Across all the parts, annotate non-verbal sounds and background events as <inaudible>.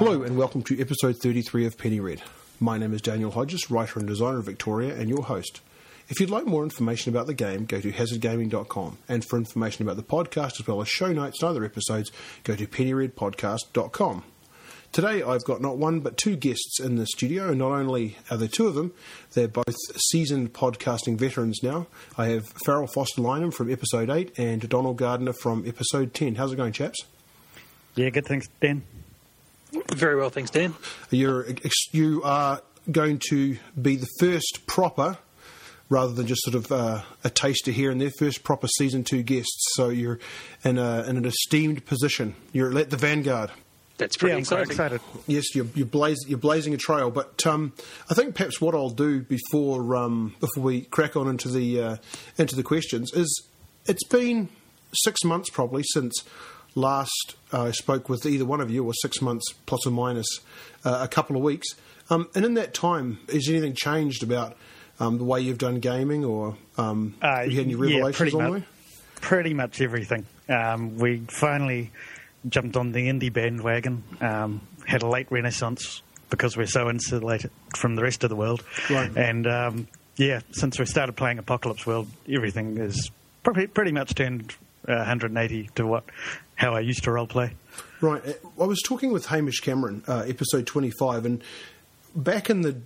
Hello and welcome to episode 33 of Penny Red. My name is Daniel Hodges, writer and designer of Victoria, and your host. If you'd like more information about the game, go to hazardgaming.com. And for information about the podcast as well as show notes and other episodes, go to pennyredpodcast.com. Today I've got not one but two guests in the studio, and not only are there two of them, they're both seasoned podcasting veterans now. I have Farrell Foster Lynham from episode 8 and Donald Gardner from episode 10. How's it going, chaps? Yeah, good. Thanks, Dan. Very well, thanks, Dan. You're, you are going to be the first proper, rather than just sort of uh, a taster here and there, first proper season two guests. So you're in, a, in an esteemed position. You're at the vanguard. That's pretty yeah, I'm exciting. excited. Yes, you're you're, blaz- you're blazing a trail. But um, I think perhaps what I'll do before um, before we crack on into the uh, into the questions is it's been six months probably since last uh, I spoke with either one of you, or six months plus or minus uh, a couple of weeks. Um, and in that time, has anything changed about um, the way you've done gaming, or um, Uh, have you had any yeah, revelations pretty on much. Pretty much everything. Um, we finally jumped on the indie bandwagon. Um, had a late renaissance because we're so insulated from the rest of the world. Right. And um, yeah, since we started playing Apocalypse World, everything is pretty, pretty much turned uh, 180 to what how I used to role play. Right. I was talking with Hamish Cameron, uh, episode twenty-five, and back in the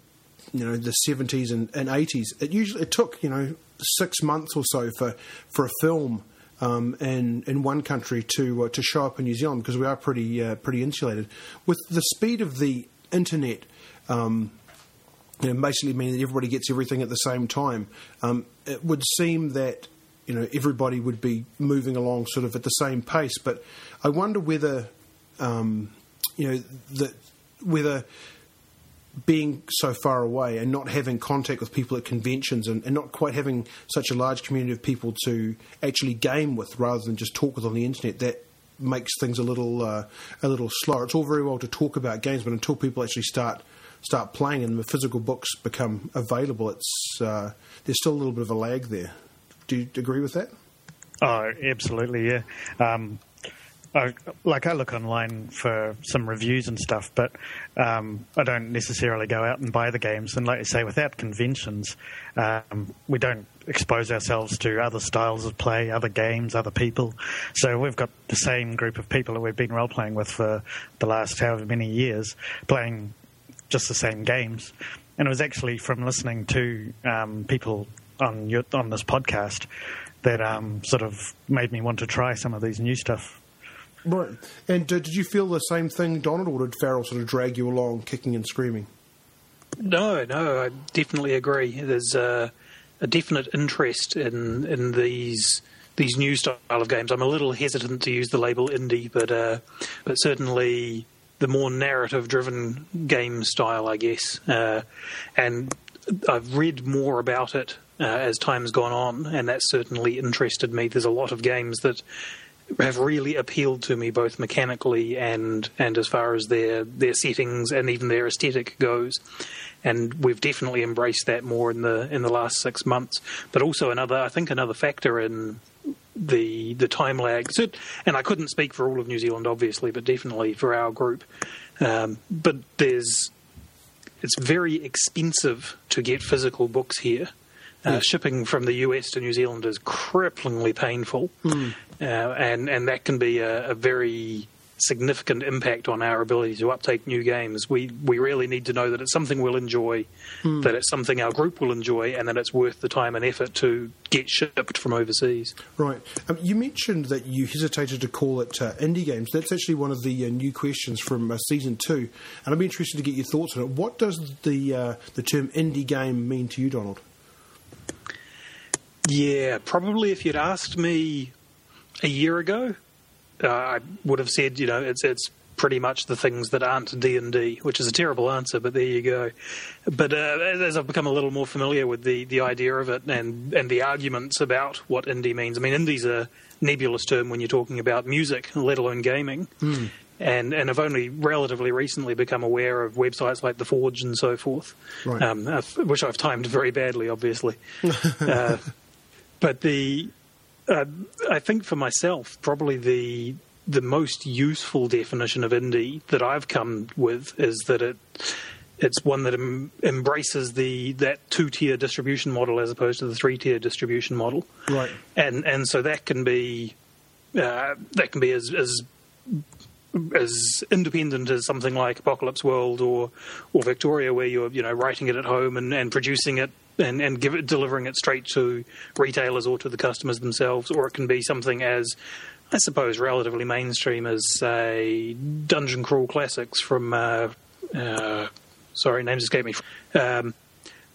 you know the seventies and, and eighties, it usually it took you know six months or so for for a film. Um, in in one country to uh, to show up in New Zealand because we are pretty uh, pretty insulated with the speed of the internet. Um, you know, basically meaning that everybody gets everything at the same time. Um, it would seem that you know everybody would be moving along sort of at the same pace, but I wonder whether um, you know that whether being so far away and not having contact with people at conventions and, and not quite having such a large community of people to actually game with rather than just talk with on the internet that makes things a little uh, a little slower. It's all very well to talk about games, but until people actually start start playing and the physical books become available, it's uh, there's still a little bit of a lag there. Do you agree with that? Oh, absolutely, yeah. Um, I, like I look online for some reviews and stuff, but um, I don't necessarily go out and buy the games. And like you say, without conventions, um, we don't expose ourselves to other styles of play, other games, other people. So we've got the same group of people that we've been role playing with for the last however many years, playing just the same games. And it was actually from listening to um, people on your, on this podcast that um, sort of made me want to try some of these new stuff. Right. And uh, did you feel the same thing, Donald, or did Farrell sort of drag you along, kicking and screaming? No, no, I definitely agree. There's a, a definite interest in in these these new style of games. I'm a little hesitant to use the label indie, but uh, but certainly the more narrative driven game style, I guess. Uh, and I've read more about it uh, as time's gone on, and that certainly interested me. There's a lot of games that have really appealed to me both mechanically and and as far as their their settings and even their aesthetic goes. And we've definitely embraced that more in the in the last 6 months. But also another I think another factor in the the time lag. So, and I couldn't speak for all of New Zealand obviously but definitely for our group. Um, but there's it's very expensive to get physical books here uh, shipping from the US to New Zealand is cripplingly painful, uh, and and that can be a, a very significant impact on our ability to uptake new games. We we really need to know that it's something we'll enjoy, that it's something our group will enjoy, and that it's worth the time and effort to get shipped from overseas. Right. Um, you mentioned that you hesitated to call it uh, indie games. That's actually one of the uh, new questions from uh, season two, and I'd be interested to get your thoughts on it. What does the uh, the term indie game mean to you, Donald? Yeah, probably if you'd asked me a year ago, uh, I would have said, you know, it's it's pretty much the things that aren't D and D, which is a terrible answer, but there you go. But uh, as I've become a little more familiar with the, the idea of it and and the arguments about what indie means, I mean, indie's a nebulous term when you're talking about music, let alone gaming. And and I've only relatively recently become aware of websites like The Forge and so forth, Right. um, uh, which I've timed very badly, obviously. <laughs> uh, but the uh, I think for myself, probably the the most useful definition of indie that I've come with is that it it's one that em- embraces the that two tier distribution model as opposed to the three tier distribution model. Right. And and so that can be uh, that can be as as as independent as something like Apocalypse World or or Victoria, where you're you know writing it at home and, and producing it and, and give it, delivering it straight to retailers or to the customers themselves, or it can be something as I suppose relatively mainstream as say Dungeon Crawl Classics from uh, uh, sorry names escape me. Um,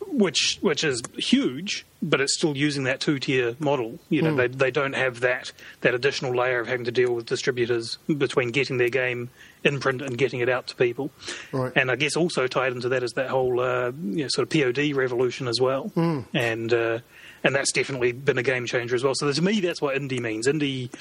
which which is huge, but it's still using that two tier model. You know, mm. they they don't have that that additional layer of having to deal with distributors between getting their game in print and getting it out to people. Right. And I guess also tied into that is that whole uh, you know, sort of POD revolution as well. Mm. And uh, and that's definitely been a game changer as well. So to me, that's what indie means. Indie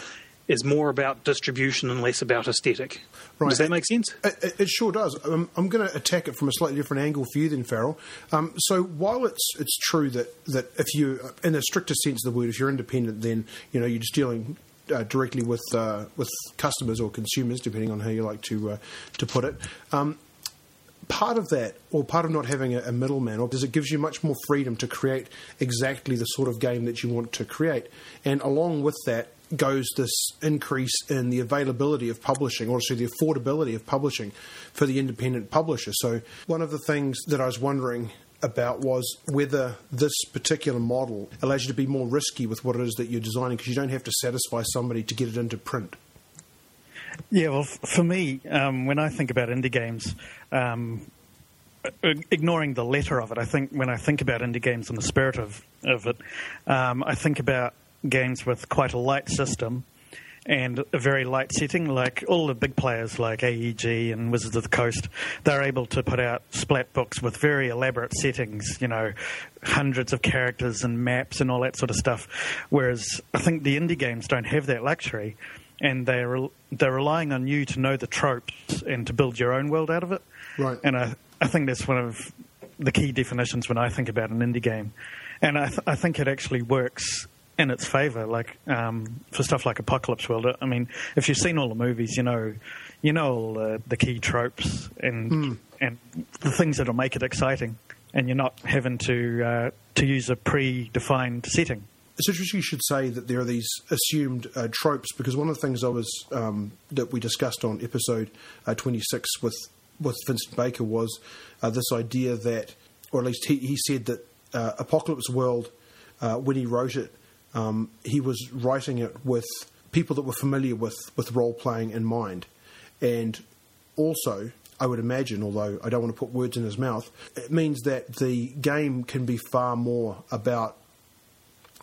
is more about distribution and less about aesthetic. Right. Does that make sense? It, it sure does. Um, I'm going to attack it from a slightly different angle for you, then, Farrell. Um, so while it's it's true that that if you, in the strictest sense of the word, if you're independent, then you know you're just dealing uh, directly with uh, with customers or consumers, depending on how you like to uh, to put it. Um, part of that, or part of not having a, a middleman, is it gives you much more freedom to create exactly the sort of game that you want to create, and along with that, goes this increase in the availability of publishing, or also the affordability of publishing for the independent publisher. So, one of the things that I was wondering about was whether this particular model allows you to be more risky with what it is that you're designing because you don't have to satisfy somebody to get it into print. Yeah, well, for me, um, when I think about indie games, um, ignoring the letter of it, I think when I think about indie games in the spirit of, of it, um, I think about games with quite a light system and a very light setting. Like all the big players like AEG and Wizards of the Coast, they're able to put out splat books with very elaborate settings, you know, hundreds of characters and maps and all that sort of stuff. Whereas I think the indie games don't have that luxury. And they're they're relying on you to know the tropes and to build your own world out of it. Right. And I I think that's one of the key definitions when I think about an indie game. And I, th- I think it actually works in its favour. Like um, for stuff like Apocalypse World, I mean, if you've seen all the movies, you know, you know all the, the key tropes and mm. and the things that'll make it exciting, and you're not having to uh, to use a predefined setting. It's interesting you should say that there are these assumed uh, tropes because one of the things I was um, that we discussed on episode uh, 26 with with Vincent Baker was uh, this idea that, or at least he, he said that uh, Apocalypse World, uh, when he wrote it, um, he was writing it with people that were familiar with, with role playing in mind. And also, I would imagine, although I don't want to put words in his mouth, it means that the game can be far more about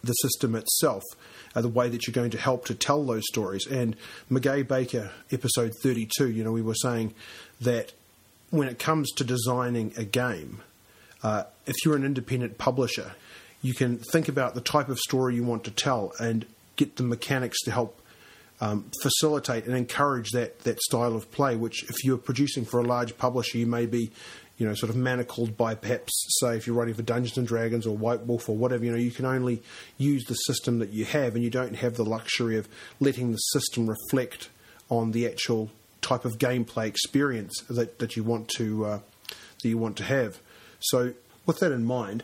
the system itself, uh, the way that you're going to help to tell those stories. And Meguey Baker, episode 32, you know, we were saying that when it comes to designing a game, uh, if you're an independent publisher, you can think about the type of story you want to tell and get the mechanics to help um, facilitate and encourage that that style of play. Which, if you're producing for a large publisher, you may be, you know, sort of manacled by perhaps, say, if you're writing for Dungeons and Dragons or White Wolf or whatever. You know, you can only use the system that you have, and you don't have the luxury of letting the system reflect on the actual type of gameplay experience that, that you want to uh, that you want to have. So, with that in mind,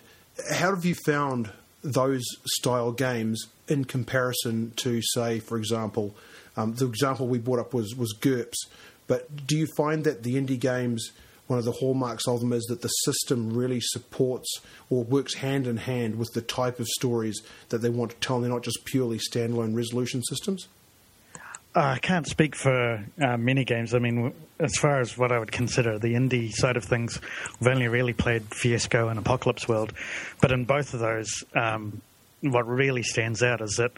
how have you found those style games in comparison to, say, for example, um, the example we brought up was was GURPS. But do you find that the indie games, one of the hallmarks of them is that the system really supports or works hand in hand with the type of stories that they want to tell, and they're not just purely standalone resolution systems? I can't speak for uh, mini games. I mean, as far as what I would consider the indie side of things, we've only really played Fiasco and Apocalypse World. But in both of those, um, what really stands out is that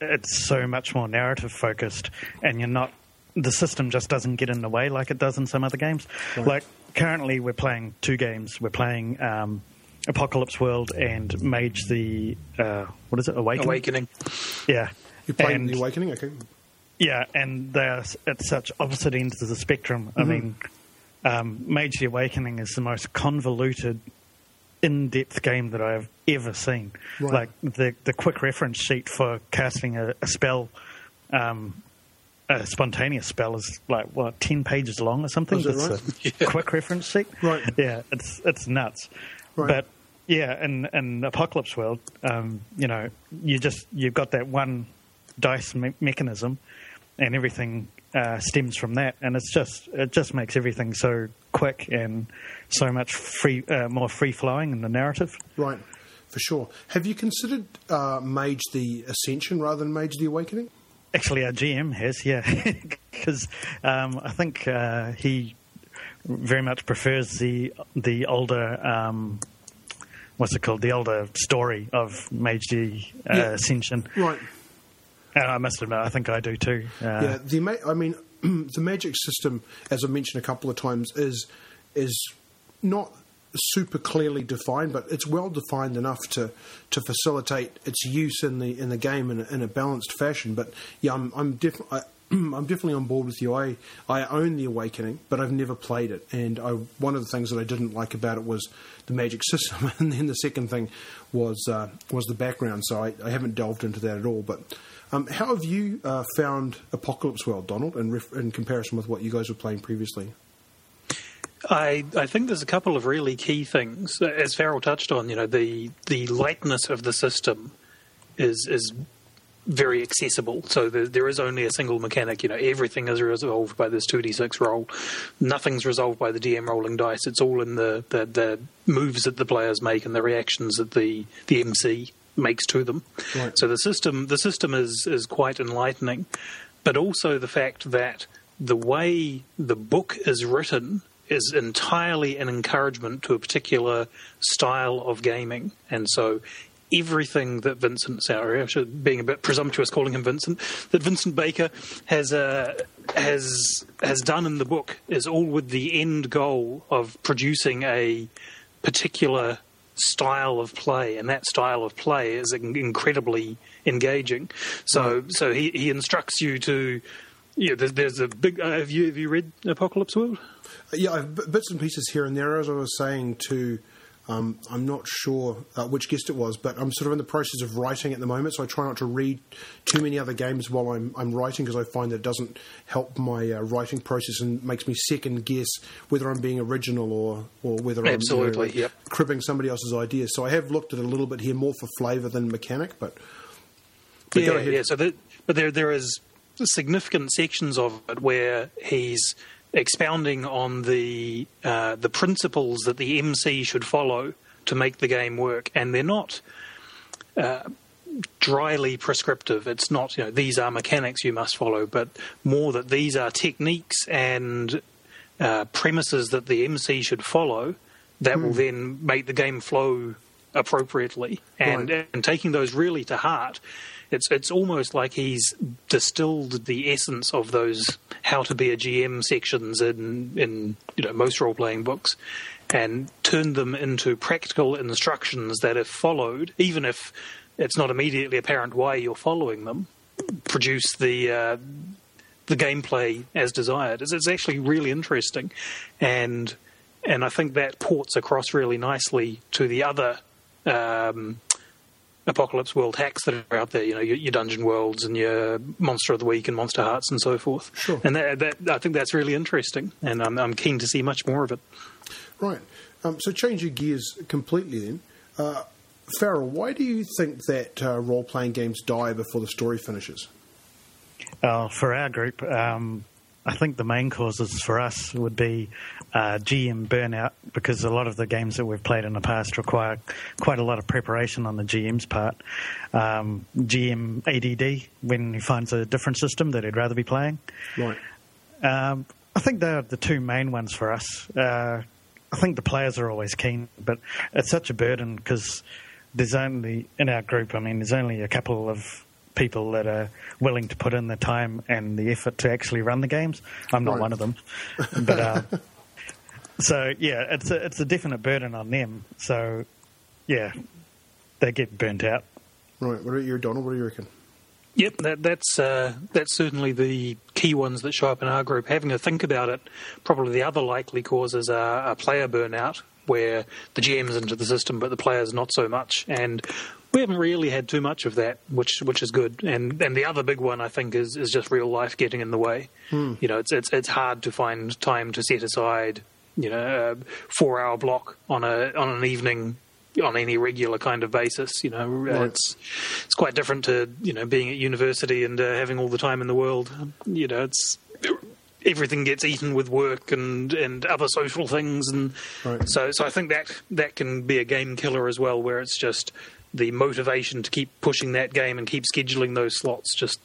it's so much more narrative focused, and you're not. The system just doesn't get in the way like it does in some other games. Right. Like currently, we're playing two games. We're playing um, Apocalypse World and Mage the uh, what is it? Awakening. Awakening. Yeah. You're playing and, the Awakening. Okay. Yeah, and they're at such opposite ends of the spectrum. Mm-hmm. I mean, um, Mage the Awakening is the most convoluted, in-depth game that I've ever seen. Right. Like the the quick reference sheet for casting a, a spell um, a spontaneous spell is like what ten pages long or something. Is it It's right? a <laughs> quick reference sheet. <laughs> Right. Yeah, it's it's nuts. Right. But yeah, in in Apocalypse World, um, you know, you just you've got that one dice me- mechanism, and everything uh, stems from that, and it's just it just makes everything so quick and so much free, uh, more free flowing in the narrative. Right, for sure. Have you considered uh, Mage the Ascension rather than Mage the Awakening? Actually, our GM has, yeah, <laughs> because um, I think uh, he very much prefers the the older. Um, What's it called? The older story of Mage the uh, Yeah. Ascension. Right. And I must admit, I think I do too. Uh, yeah, the I mean, <clears throat> the magic system, as I've mentioned a couple of times, is is not super clearly defined, but it's well defined enough to, to facilitate its use in the in the game in a, in a balanced fashion. But yeah, I'm I'm definitely. <clears throat> I'm definitely on board with you. I, I own the Awakening, but I've never played it. And I, one of the things that I didn't like about it was the magic <laughs> system, and then the second thing was uh, was the background. So I, I haven't delved into that at all. But um, how have you uh, found Apocalypse World, Donald, in, ref- in comparison with what you guys were playing previously? I, I think there's a couple of really key things. As Farrell touched on, you know, the the lightness of the system is is very accessible. So there, there is only a single mechanic. You know, everything is resolved by this 2d6 roll. Nothing's resolved by the DM rolling dice. It's all in the, the, the moves that the players make and the reactions that the, the MC makes to them. Right. So the system the system is is quite enlightening, but also the fact that the way the book is written is entirely an encouragement to a particular style of gaming, and so everything that Vincent, sorry, I should, being a bit presumptuous calling him Vincent, that Vincent Baker has uh, has has done in the book is all with the end goal of producing a particular style of play, and that style of play is in- incredibly engaging. So, so he, he instructs you to. Yeah, there's, there's a big. Uh, have you have you read Apocalypse World? Yeah, I've b- bits and pieces here and there. As I was saying to, um, I'm not sure uh, which guest it was, but I'm sort of in the process of writing at the moment, so I try not to read too many other games while I'm, I'm writing because I find that it doesn't help my uh, writing process and makes me second guess whether I'm being original or, or whether I'm you know, Absolutely, yep. cribbing somebody else's ideas. So I have looked at it a little bit here, more for flavour than mechanic, but. but yeah, yeah. So, the, but there there is significant sections of it where he's expounding on the uh, the principles that the MC should follow to make the game work, and they're not. Uh, dryly prescriptive it's not you know these are mechanics you must follow but more that these are techniques and uh, premises that the MC should follow that will then make the game flow appropriately. And Right. and taking those really to heart, it's it's almost like he's distilled the essence of those how to be a GM sections in in you know most role playing books, and turned them into practical instructions that, if followed, even if it's not immediately apparent why you're following them, produce the uh, the gameplay as desired. It's, it's actually really interesting, and and I think that ports across really nicely to the other um, apocalypse world hacks that are out there. You know, your, your dungeon worlds and your monster of the week and monster hearts and so forth. Sure. And that, that I think that's really interesting, and I'm, I'm keen to see much more of it. Right. Um, so change your gears completely then. Uh, Farrell, why do you think that uh, role playing games die before the story finishes? Uh, for our group, um, I think the main causes for us would be uh, GM burnout because a lot of the games that we've played in the past require quite a lot of preparation on the GM's part. Um, GM ADD when he finds a different system that he'd rather be playing. Right. Um, I think they're the two main ones for us. Uh, I think the players are always keen, but it's such a burden because there's only in our group. I mean, there's only a couple of people that are willing to put in the time and the effort to actually run the games. I'm not Right. one of them, but uh, <laughs> so yeah, it's a, it's a definite burden on them. So yeah, they get burnt out. Right. What about you, Donald? What do you reckon? Yep, that, that's uh, that's certainly the key ones that show up in our group. Having a think about it, probably the other likely causes are, are player burnout, where the GM's into the system, but the players not so much. And we haven't really had too much of that, which which is good. And and the other big one I think is is just real life getting in the way. Hmm. You know, it's it's it's hard to find time to set aside. You know, a four hour block on a on an evening on any regular kind of basis. You know, Right. it's it's quite different to you know being at university and uh, having all the time in the world. You know, it's everything gets eaten with work and, and other social things, and Right. so so I think that that can be a game killer as well, where it's just the motivation to keep pushing that game and keep scheduling those slots just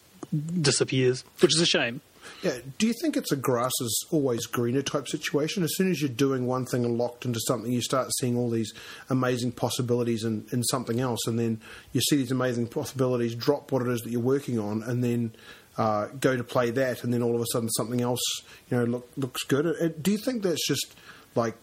disappears, which is a shame. Yeah. Do you think it's a grass is always greener type situation? As soon as you're doing one thing and locked into something, you start seeing all these amazing possibilities in, in something else, and then you see these amazing possibilities drop what it is that you're working on, and then uh, go to play that, and then all of a sudden something else, you know, look, looks good. Do you think that's just like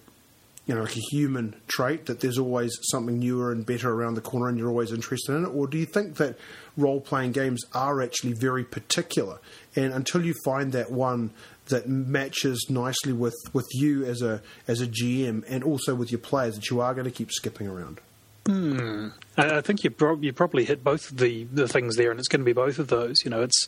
you know, like a human trait that there's always something newer and better around the corner and you're always interested in it? Or do you think that role playing games are actually very particular? And until you find that one that matches nicely with, with you as a as a GM and also with your players that you are going to keep skipping around? Hmm. I I think you prob- you probably hit both of the, the things there, and it's going to be both of those. You know, it's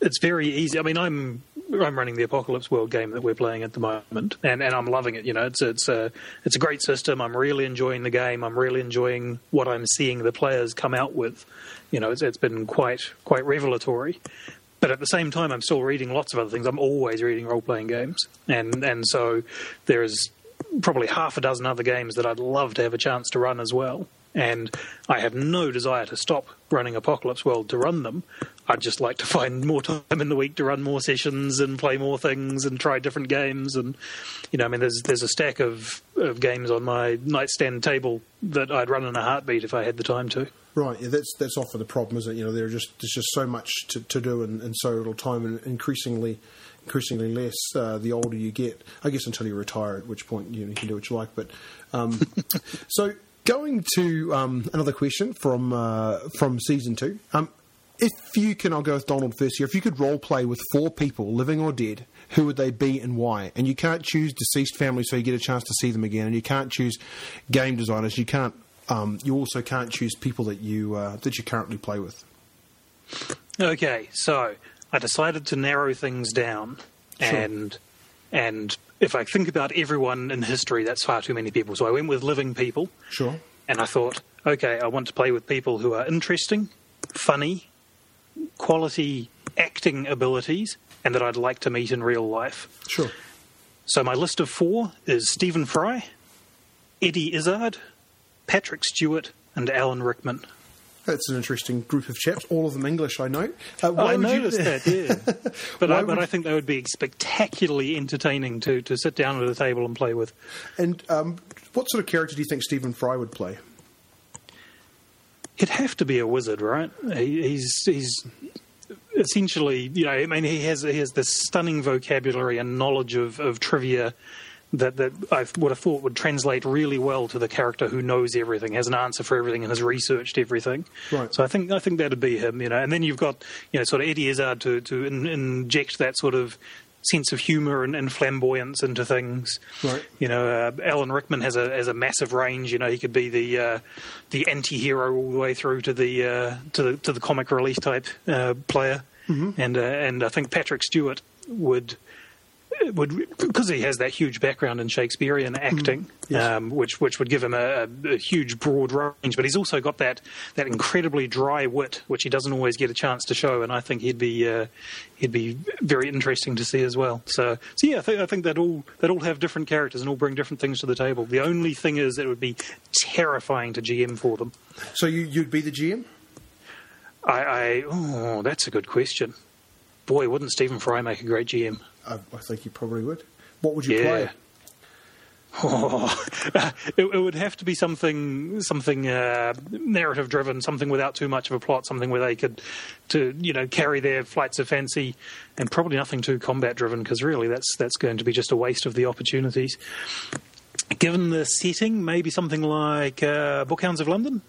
it's very easy. I mean, I'm I'm running the Apocalypse World game that we're playing at the moment, and, and I'm loving it. You know, it's it's a it's a great system. I'm really enjoying the game. I'm really enjoying what I'm seeing the players come out with. You know, it's it's been quite quite revelatory. But at the same time, I'm still reading lots of other things. I'm always reading role playing games, and and so there's probably half a dozen other games that I'd love to have a chance to run as well. And I have no desire to stop running Apocalypse World to run them. I'd just like to find more time in the week to run more sessions and play more things and try different games. And you know, I mean, there's there's a stack of, of games on my nightstand table that I'd run in a heartbeat if I had the time to. Right, yeah, that's that's often the problem, isn't it? You know, there are just there's just so much to, to do and, and so little time, and increasingly, increasingly less uh, the older you get. I guess until you retire, at which point you, know, you can do what you like. But um, <laughs> so going to um, another question from uh, from season two. Um, if you can, I'll go with Donald first here. If you could role play with four people, living or dead, who would they be and why? And you can't choose deceased families, so you get a chance to see them again. And you can't choose game designers. You can't. Um, you also can't choose people that you uh, that you currently play with. Okay, so I decided to narrow things down, Sure. and and if I think about everyone in history, that's far too many people. So I went with living people, Sure. and I thought, okay, I want to play with people who are interesting, funny, quality acting abilities, and that I'd like to meet in real life. Sure. So my list of four is Stephen Fry, Eddie Izzard, Patrick Stewart, and Alan Rickman. That's an interesting group of chaps. All of them English, I know. Uh, I would you- noticed that, yeah. <laughs> But, I, but I think they would be spectacularly entertaining to, to sit down at a table and play with. And um, what sort of character do you think Stephen Fry would play? He'd have to be a wizard, right? He, he's he's essentially, you know, I mean, he has he has this stunning vocabulary and knowledge of, of trivia that that I would have thought would translate really well to the character who knows everything, has an answer for everything, and has researched everything. Right. So I think I think that'd be him, you know. And then you've got you know sort of Eddie Izzard to to in, inject that sort of sense of humour and, and flamboyance into things. Right. You know, uh, Alan Rickman has a has a massive range. You know, he could be the uh, the anti-hero all the way through to the uh, to the to the comic relief type uh, player, and uh, and I think Patrick Stewart would would because he has that huge background in Shakespearean acting, Yes. um, which which would give him a, a, a huge broad range. But he's also got that that incredibly dry wit, which he doesn't always get a chance to show. And I think he'd be uh, he'd be very interesting to see as well. So so yeah, I think I think that all that all have different characters and all bring different things to the table. The only thing is that it would be terrifying to GM for them. So you, you'd be the GM? I, I oh, that's a good question. Boy, wouldn't Stephen Fry make a great GM? I, I think you probably would. What would you Yeah. play? Oh, <laughs> it, it would have to be something something uh, narrative driven, something without too much of a plot, something where they could to you know carry their flights of fancy, and probably nothing too combat driven because really that's that's going to be just a waste of the opportunities. Given the setting, maybe something like uh, Bookhounds of London.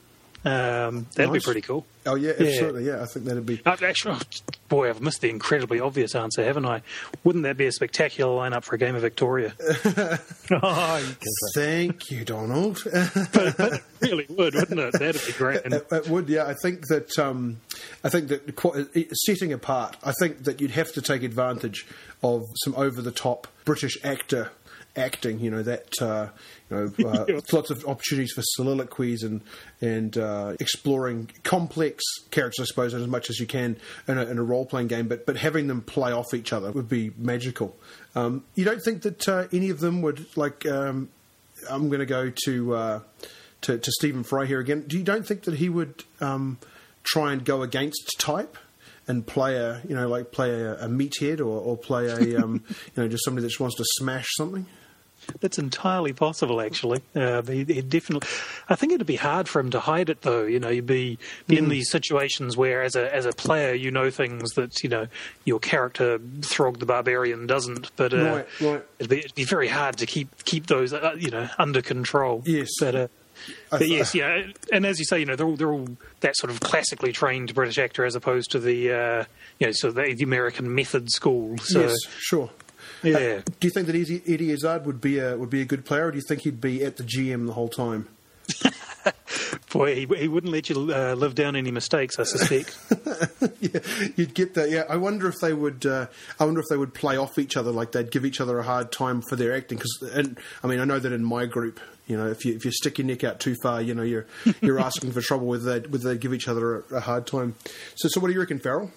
Um, that'd Nice. be pretty cool. Oh yeah, absolutely. Yeah, I think that'd be. Uh, actually, oh, boy, I've missed the incredibly obvious answer, haven't I? Wouldn't that be a spectacular lineup for a game of Victoria? <laughs> <laughs> oh, Thank you, Donald. <laughs> but it really would, wouldn't it? That'd be great. It, it would, yeah. I think that um, I think that qu- setting apart, I think that you'd have to take advantage of some over the top British actor acting. You know that uh, you know uh, <laughs> lots of opportunities for soliloquies and and uh, exploring complex characters, I suppose, as much as you can in a, in a role playing game. But but having them play off each other would be magical. Um, you don't think that uh, any of them would like? Um, I'm going to go to, uh, to to Stephen Fry here again. Do you don't think that he would um, try and go against type and play a you know like play a, a meathead or, or play a um, <laughs> you know just somebody that just wants to smash something? That's entirely possible, actually. Uh, he definitely. I think it'd be hard for him to hide it, though. You know, you'd be, be Hmm. in these situations where, as a as a player, you know things that you know your character Throg the Barbarian doesn't. But uh, Right, right. It'd, be, it'd be very hard to keep keep those uh, you know under control. Yes. but. Uh, but yes, yeah, and as you say, you know, they're all, they're all that sort of classically trained British actor as opposed to the, uh, you know, so the, the American method school. So, yes, sure. Yeah. Uh, do you think that Eddie, Eddie Izzard would be a would be a good player, or do you think he'd be at the GM the whole time? <laughs> Boy, he, he wouldn't let you uh, live down any mistakes, I suspect. <laughs> yeah, you'd get that. Yeah, I wonder if they would. Uh, I wonder if they would play off each other, like they'd give each other a hard time for their acting. Because, and I mean, I know that in my group, you know, if you if you stick your neck out too far, you know, you're you're <laughs> asking for trouble. Whether they whether they give each other a, a hard time. So, so what do you reckon, Farrell?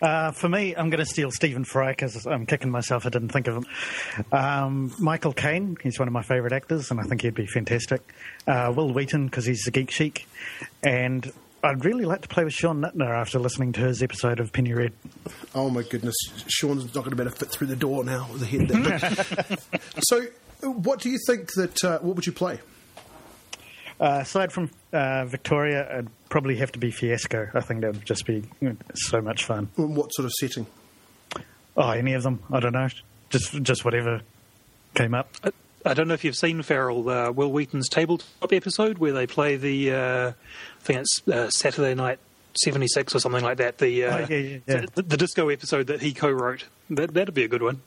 Uh, for me, I'm going to steal Stephen Fry because I'm kicking myself I didn't think of him. Um, Michael Caine, he's one of my favourite actors, and I think he'd be fantastic. Uh, Wil Wheaton, because he's a geek chic. And I'd really like to play with Sean Nittner after listening to his episode of Penny Red. Oh my goodness, Sean's not going to be able to fit through the door now with a head. There. <laughs> so, what do you think that? Uh, what would you play? Uh, aside from uh, Victoria, it'd probably have to be Fiasco. I think that would just be so much fun. What sort of setting? Oh, any of them? I don't know. Just just whatever came up. I, I don't know if you've seen Farrell, uh, Wil Wheaton's tabletop episode where they play the, uh, I think it's uh, Saturday Night 76 or something like that. The, uh, Oh, yeah, yeah, yeah. The, the disco episode that he co-wrote. That, that'd be a good one.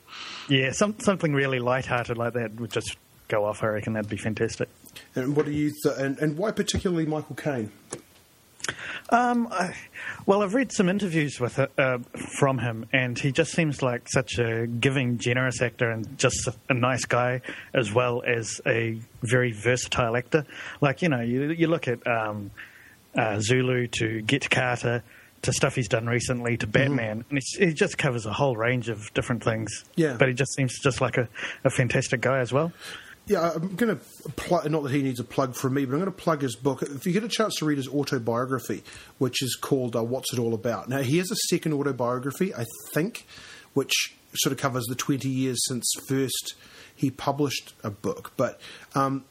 Yeah, some, something really light-hearted like that would just go off. I reckon that'd be fantastic. And what do you? Th- and, and why particularly Michael Caine? Um, I, well, I've read some interviews with uh, from him, and he just seems like such a giving, generous actor, and just a, a nice guy, as well as a very versatile actor. Like you know, you you look at um, uh, Zulu to Get Carter to stuff he's done recently to Batman, and he's, he just covers a whole range of different things. Yeah. but he just seems just like a, a fantastic guy as well. Yeah, I'm going to plug. Not that he needs a plug from me, but I'm going to plug his book. If you get a chance to read his autobiography, which is called uh, "What's It All About." Now, he has a second autobiography, I think, which sort of covers the 20 years since first he published a book. But um,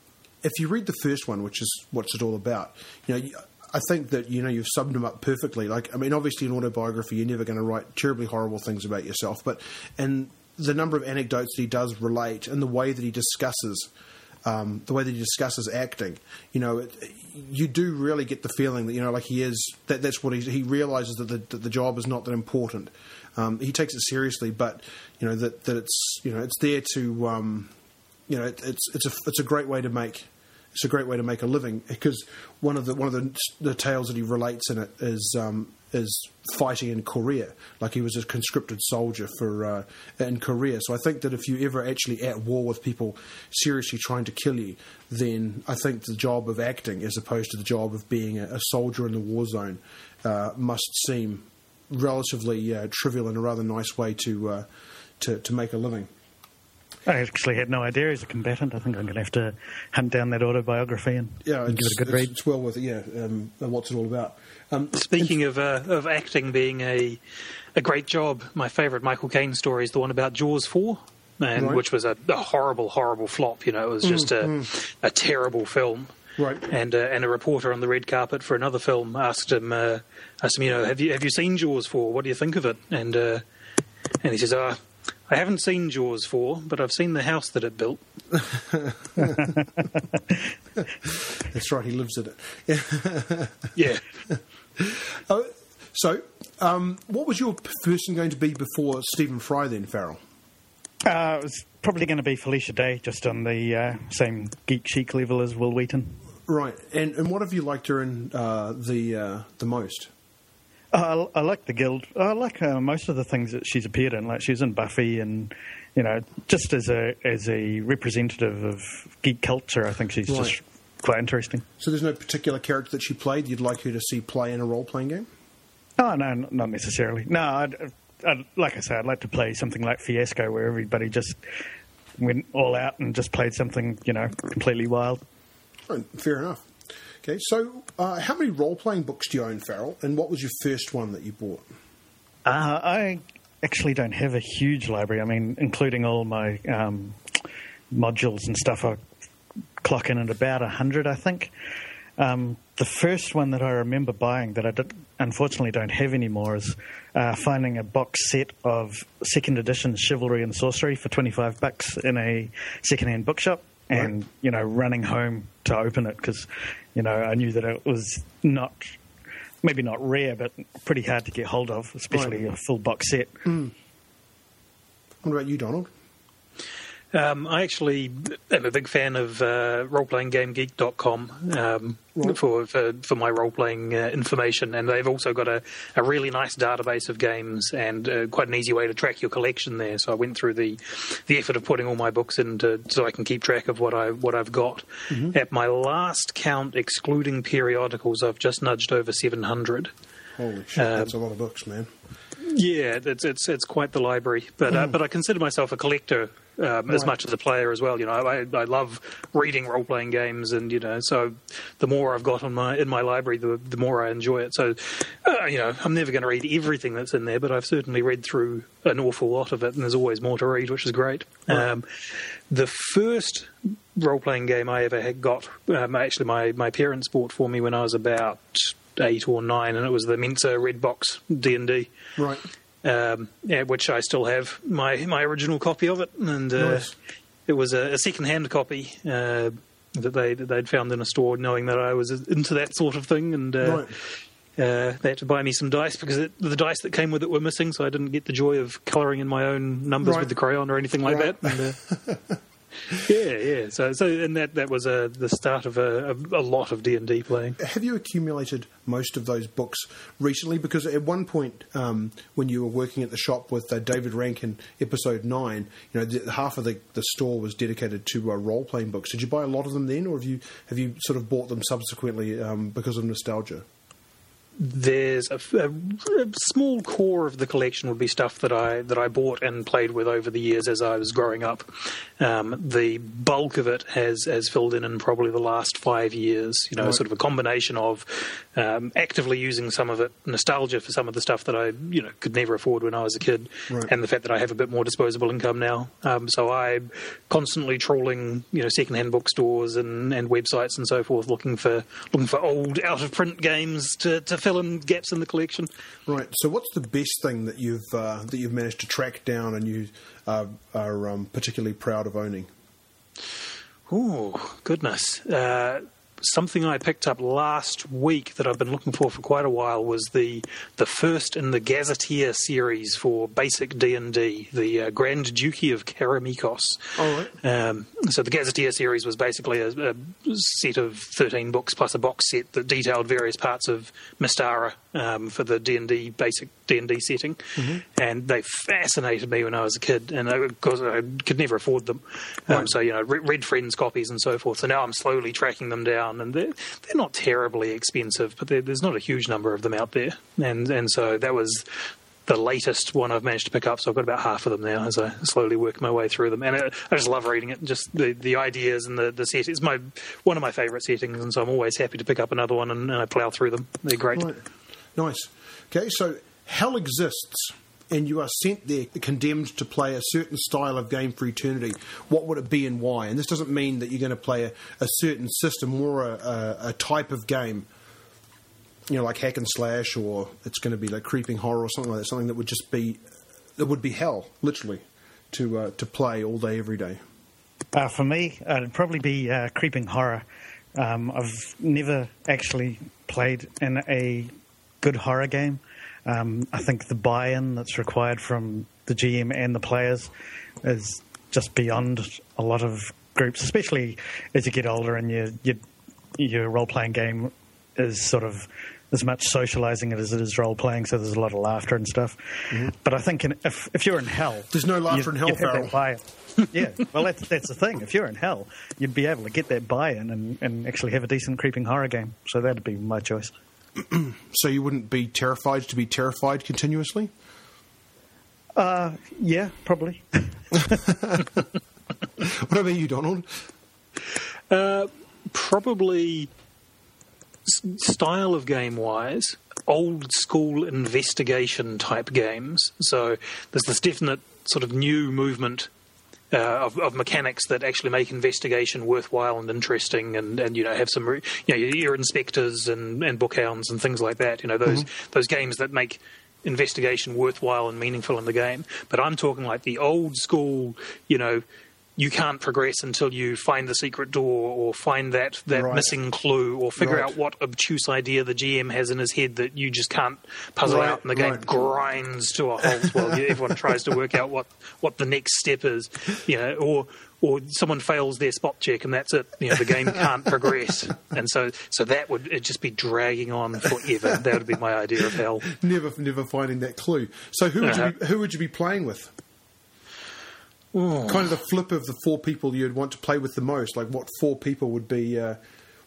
if you read the first one, which is "What's It All About," you know. I think that you know you've summed him up perfectly. Like, I mean, obviously, an autobiography, you're never going to write terribly horrible things about yourself, but and the number of anecdotes that he does relate and the way that he discusses um, the way that he discusses acting, you know, it, you do really get the feeling that you know, like he is that that's what he he realizes that the, that the job is not that important. Um, he takes it seriously, but you know that that it's you know it's there to um, you know it, it's it's a it's a great way to make it's a great way to make a living because one of the one of the, the tales that he relates in it is um, is fighting in Korea, like he was a conscripted soldier for uh, in Korea. So I think that if you ever actually at war with people seriously trying to kill you, then I think the job of acting, as opposed to the job of being a, a soldier in the war zone, uh, must seem relatively uh, trivial in a rather nice way to uh, to to make a living. I actually had no idea he's a combatant. I think I'm going to have to hunt down that autobiography and, Yeah, and give it a good it's, read. It's well worth it. Yeah, um, what's it all about? Um, Speaking of uh, of acting being a a great job, my favourite Michael Caine story is the one about Jaws four, and Right. which was a, a horrible, horrible flop. You know, it was just a a terrible film. Right. And uh, and a reporter on the red carpet for another film asked him uh, asked him, you know, have you have you seen Jaws four? What do you think of it? And uh, and he says, ah. I haven't seen Jaws 4, but I've seen the house that it built. <laughs> That's right, he lives in it. <laughs> Yeah. Uh, so, um, what was your person going to be before Stephen Fry then, Farrell? Uh, it was probably going to be Felicia Day, just on the uh, same geek chic level as Wil Wheaton. Right, and and what have you liked her in uh, the uh, the most? Uh, I, I like the Guild. I like uh, most of the things that she's appeared in. Like she's in Buffy, and you know, just as a as a representative of geek culture, I think she's Right. just quite interesting. So, there's no particular character that she played you'd like her to see play in a role playing game. Oh no, not necessarily. No, I'd, I'd, like I said, I'd like to play something like Fiasco, where everybody just went all out and just played something, you know, completely wild. Fair enough. Okay, so uh, how many role playing books do you own, Farrell? And what was your first one that you bought? Uh, I actually don't have a huge library. I mean, including all my um, modules and stuff, I clock in at about 100, I think. Um, the first one that I remember buying that I did, unfortunately don't have anymore is uh, finding a box set of second edition Chivalry and Sorcery for 25 bucks in a secondhand bookshop and, you know, running home to open it because, you know, I knew that it was not maybe not rare, but pretty hard to get hold of, especially Right. a full box set. Hmm. What about you, Donald? Um, I actually am a big fan of uh, roleplayinggamegeek.com um, Right. for, for for my role playing uh, information, and they've also got a, a really nice database of games and uh, quite an easy way to track your collection there. So I went through the the effort of putting all my books in to, so I can keep track of what I what I've got. At my last count, excluding periodicals, I've just nudged over seven hundred. Holy shit, Um, that's a lot of books, man. Yeah, it's it's it's quite the library, but uh, but I consider myself a collector um, as much as a player as well. You know, I I love reading role playing games, and you know, so the more I've got on my in my library, the the more I enjoy it. So, uh, you know, I'm never going to read everything that's in there, but I've certainly read through an awful lot of it, and there's always more to read, which is great. Right. Um, the first role playing game I ever had got, um, actually, my my parents bought for me when I was about eight or nine, and it was the Mentzer Red Box D and D Right. Um, yeah, which I still have my my original copy of it, and uh, Nice. it was a, a second hand copy uh, that they that they'd found in a store, knowing that I was into that sort of thing, and uh, Right. uh, they had to buy me some dice because it, the dice that came with it were missing, so I didn't get the joy of colouring in my own numbers Right. with the crayon or anything like Right. that. And, uh, <laughs> <laughs> yeah, yeah. So, so and that that was uh, the start of a, a, a lot of D and D playing. Have you accumulated most of those books recently? Because at one point, um, when you were working at the shop with uh, David Rankin, episode nine, you know, the, half of the, the store was dedicated to uh, role playing books. Did you buy a lot of them then, or have you have you sort of bought them subsequently um, because of nostalgia? There's a, a- a small core of the collection would be stuff that I that I bought and played with over the years as I was growing up. Um, the bulk of it has has filled in in probably the last five years. You know, Right. sort of a combination of um, actively using some of it, nostalgia for some of the stuff that I you know could never afford when I was a kid, Right. and the fact that I have a bit more disposable income now. Um, so I'm constantly trawling you know secondhand bookstores and, and websites and so forth, looking for looking for old out of print games to, to fill in gaps in the collection. Right. So, what's the best thing that you've uh, that you've managed to track down and you uh, are um, particularly proud of owning? Oh goodness! Uh, something I picked up last week that I've been looking for for quite a while was the the first in the Gazetteer series for basic D and D, the uh, Grand Duchy of Karameikos. All right. Um, so the Gazetteer series was basically a, a set of thirteen books plus a box set that detailed various parts of Mystara um, for the D and D basic D and D setting, and they fascinated me when I was a kid, and of course I could never afford them. Um, Right. So you know, re- read friends' copies and so forth. So now I'm slowly tracking them down, and they're they're not terribly expensive, but there's not a huge number of them out there, and and so that was the latest one I've managed to pick up. So I've got about half of them now as I slowly work my way through them. And I, I just love reading it. Just the, the ideas and the, the set. It's my one of my favourite settings, and so I'm always happy to pick up another one and, and I plough through them. They're great. Right. Nice. Okay, so hell exists and you are sent there condemned to play a certain style of game for eternity. What would it be and why? And this doesn't mean that you're going to play a, a certain system or a, a, a type of game. You know, like hack and slash, or it's going to be like creeping horror or something like that. Something that would just be, that would be hell, literally. to uh, to play all day, every day? Uh, for me, uh, it'd probably be uh, Creeping Horror. Um, I've never actually played in a good horror game. Um, I think the buy-in that's required from the GM and the players is just beyond a lot of groups, especially as you get older and your your, your role-playing game is sort of as much socializing it as it is role playing, so there's a lot of laughter and stuff. Mm-hmm. But I think in, if if you're in hell, there's no laughter you, in hell, Farrell. yeah, well, that's that's the thing. If you're in hell, you'd be able to get that buy-in and, and actually have a decent creeping horror game. So that'd be my choice. So you wouldn't be terrified to be terrified continuously? Uh, yeah, probably. <laughs> what about you, Donald? Uh, probably style of game wise, old school investigation type games. So there's this definite sort of new movement uh, of, of, mechanics that actually make investigation worthwhile and interesting, and, and you know have some you know your Inspectres and, and bookhounds and things like that. You know those mm-hmm. those games that make investigation worthwhile and meaningful in the game. But I'm talking like the old school, you know, you can't progress until you find the secret door or find that, that right. missing clue or figure right. out what obtuse idea the GM has in his head that you just can't puzzle right. out and the game grinds to a halt while everyone tries to work out what, what the next step is. You know, or or someone fails their spot check and that's it. You know, the game can't progress, and so so that would it just be dragging on forever. That would be my idea of hell. Never, never finding that clue. So who would uh-huh. you be, who would you be playing with? Ooh. kind of the flip of the four people you'd want to play with the most. Like what four people would be uh,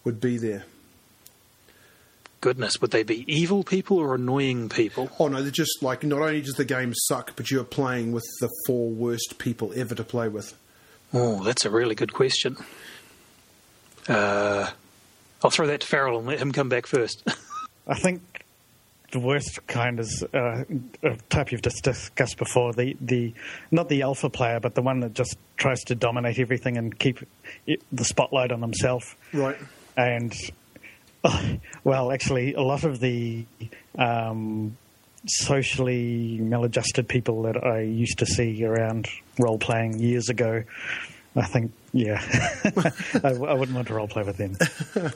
would be there? Goodness, would they be evil people or annoying people? Oh no, they're just like not only does the game suck, but you're playing with the four worst people ever to play with. Oh, that's a really good question. Uh, I'll throw that to Farrell and let him come back first. <laughs> I think the worst kind is uh, a type you've just discussed before. The the not the alpha player, but the one that just tries to dominate everything and keep it, the spotlight on himself. Right. And <laughs> well, actually, a lot of the um, socially maladjusted people that I used to see around role playing years ago I think, yeah, <laughs> I, I, wouldn't want to role play with them. <laughs>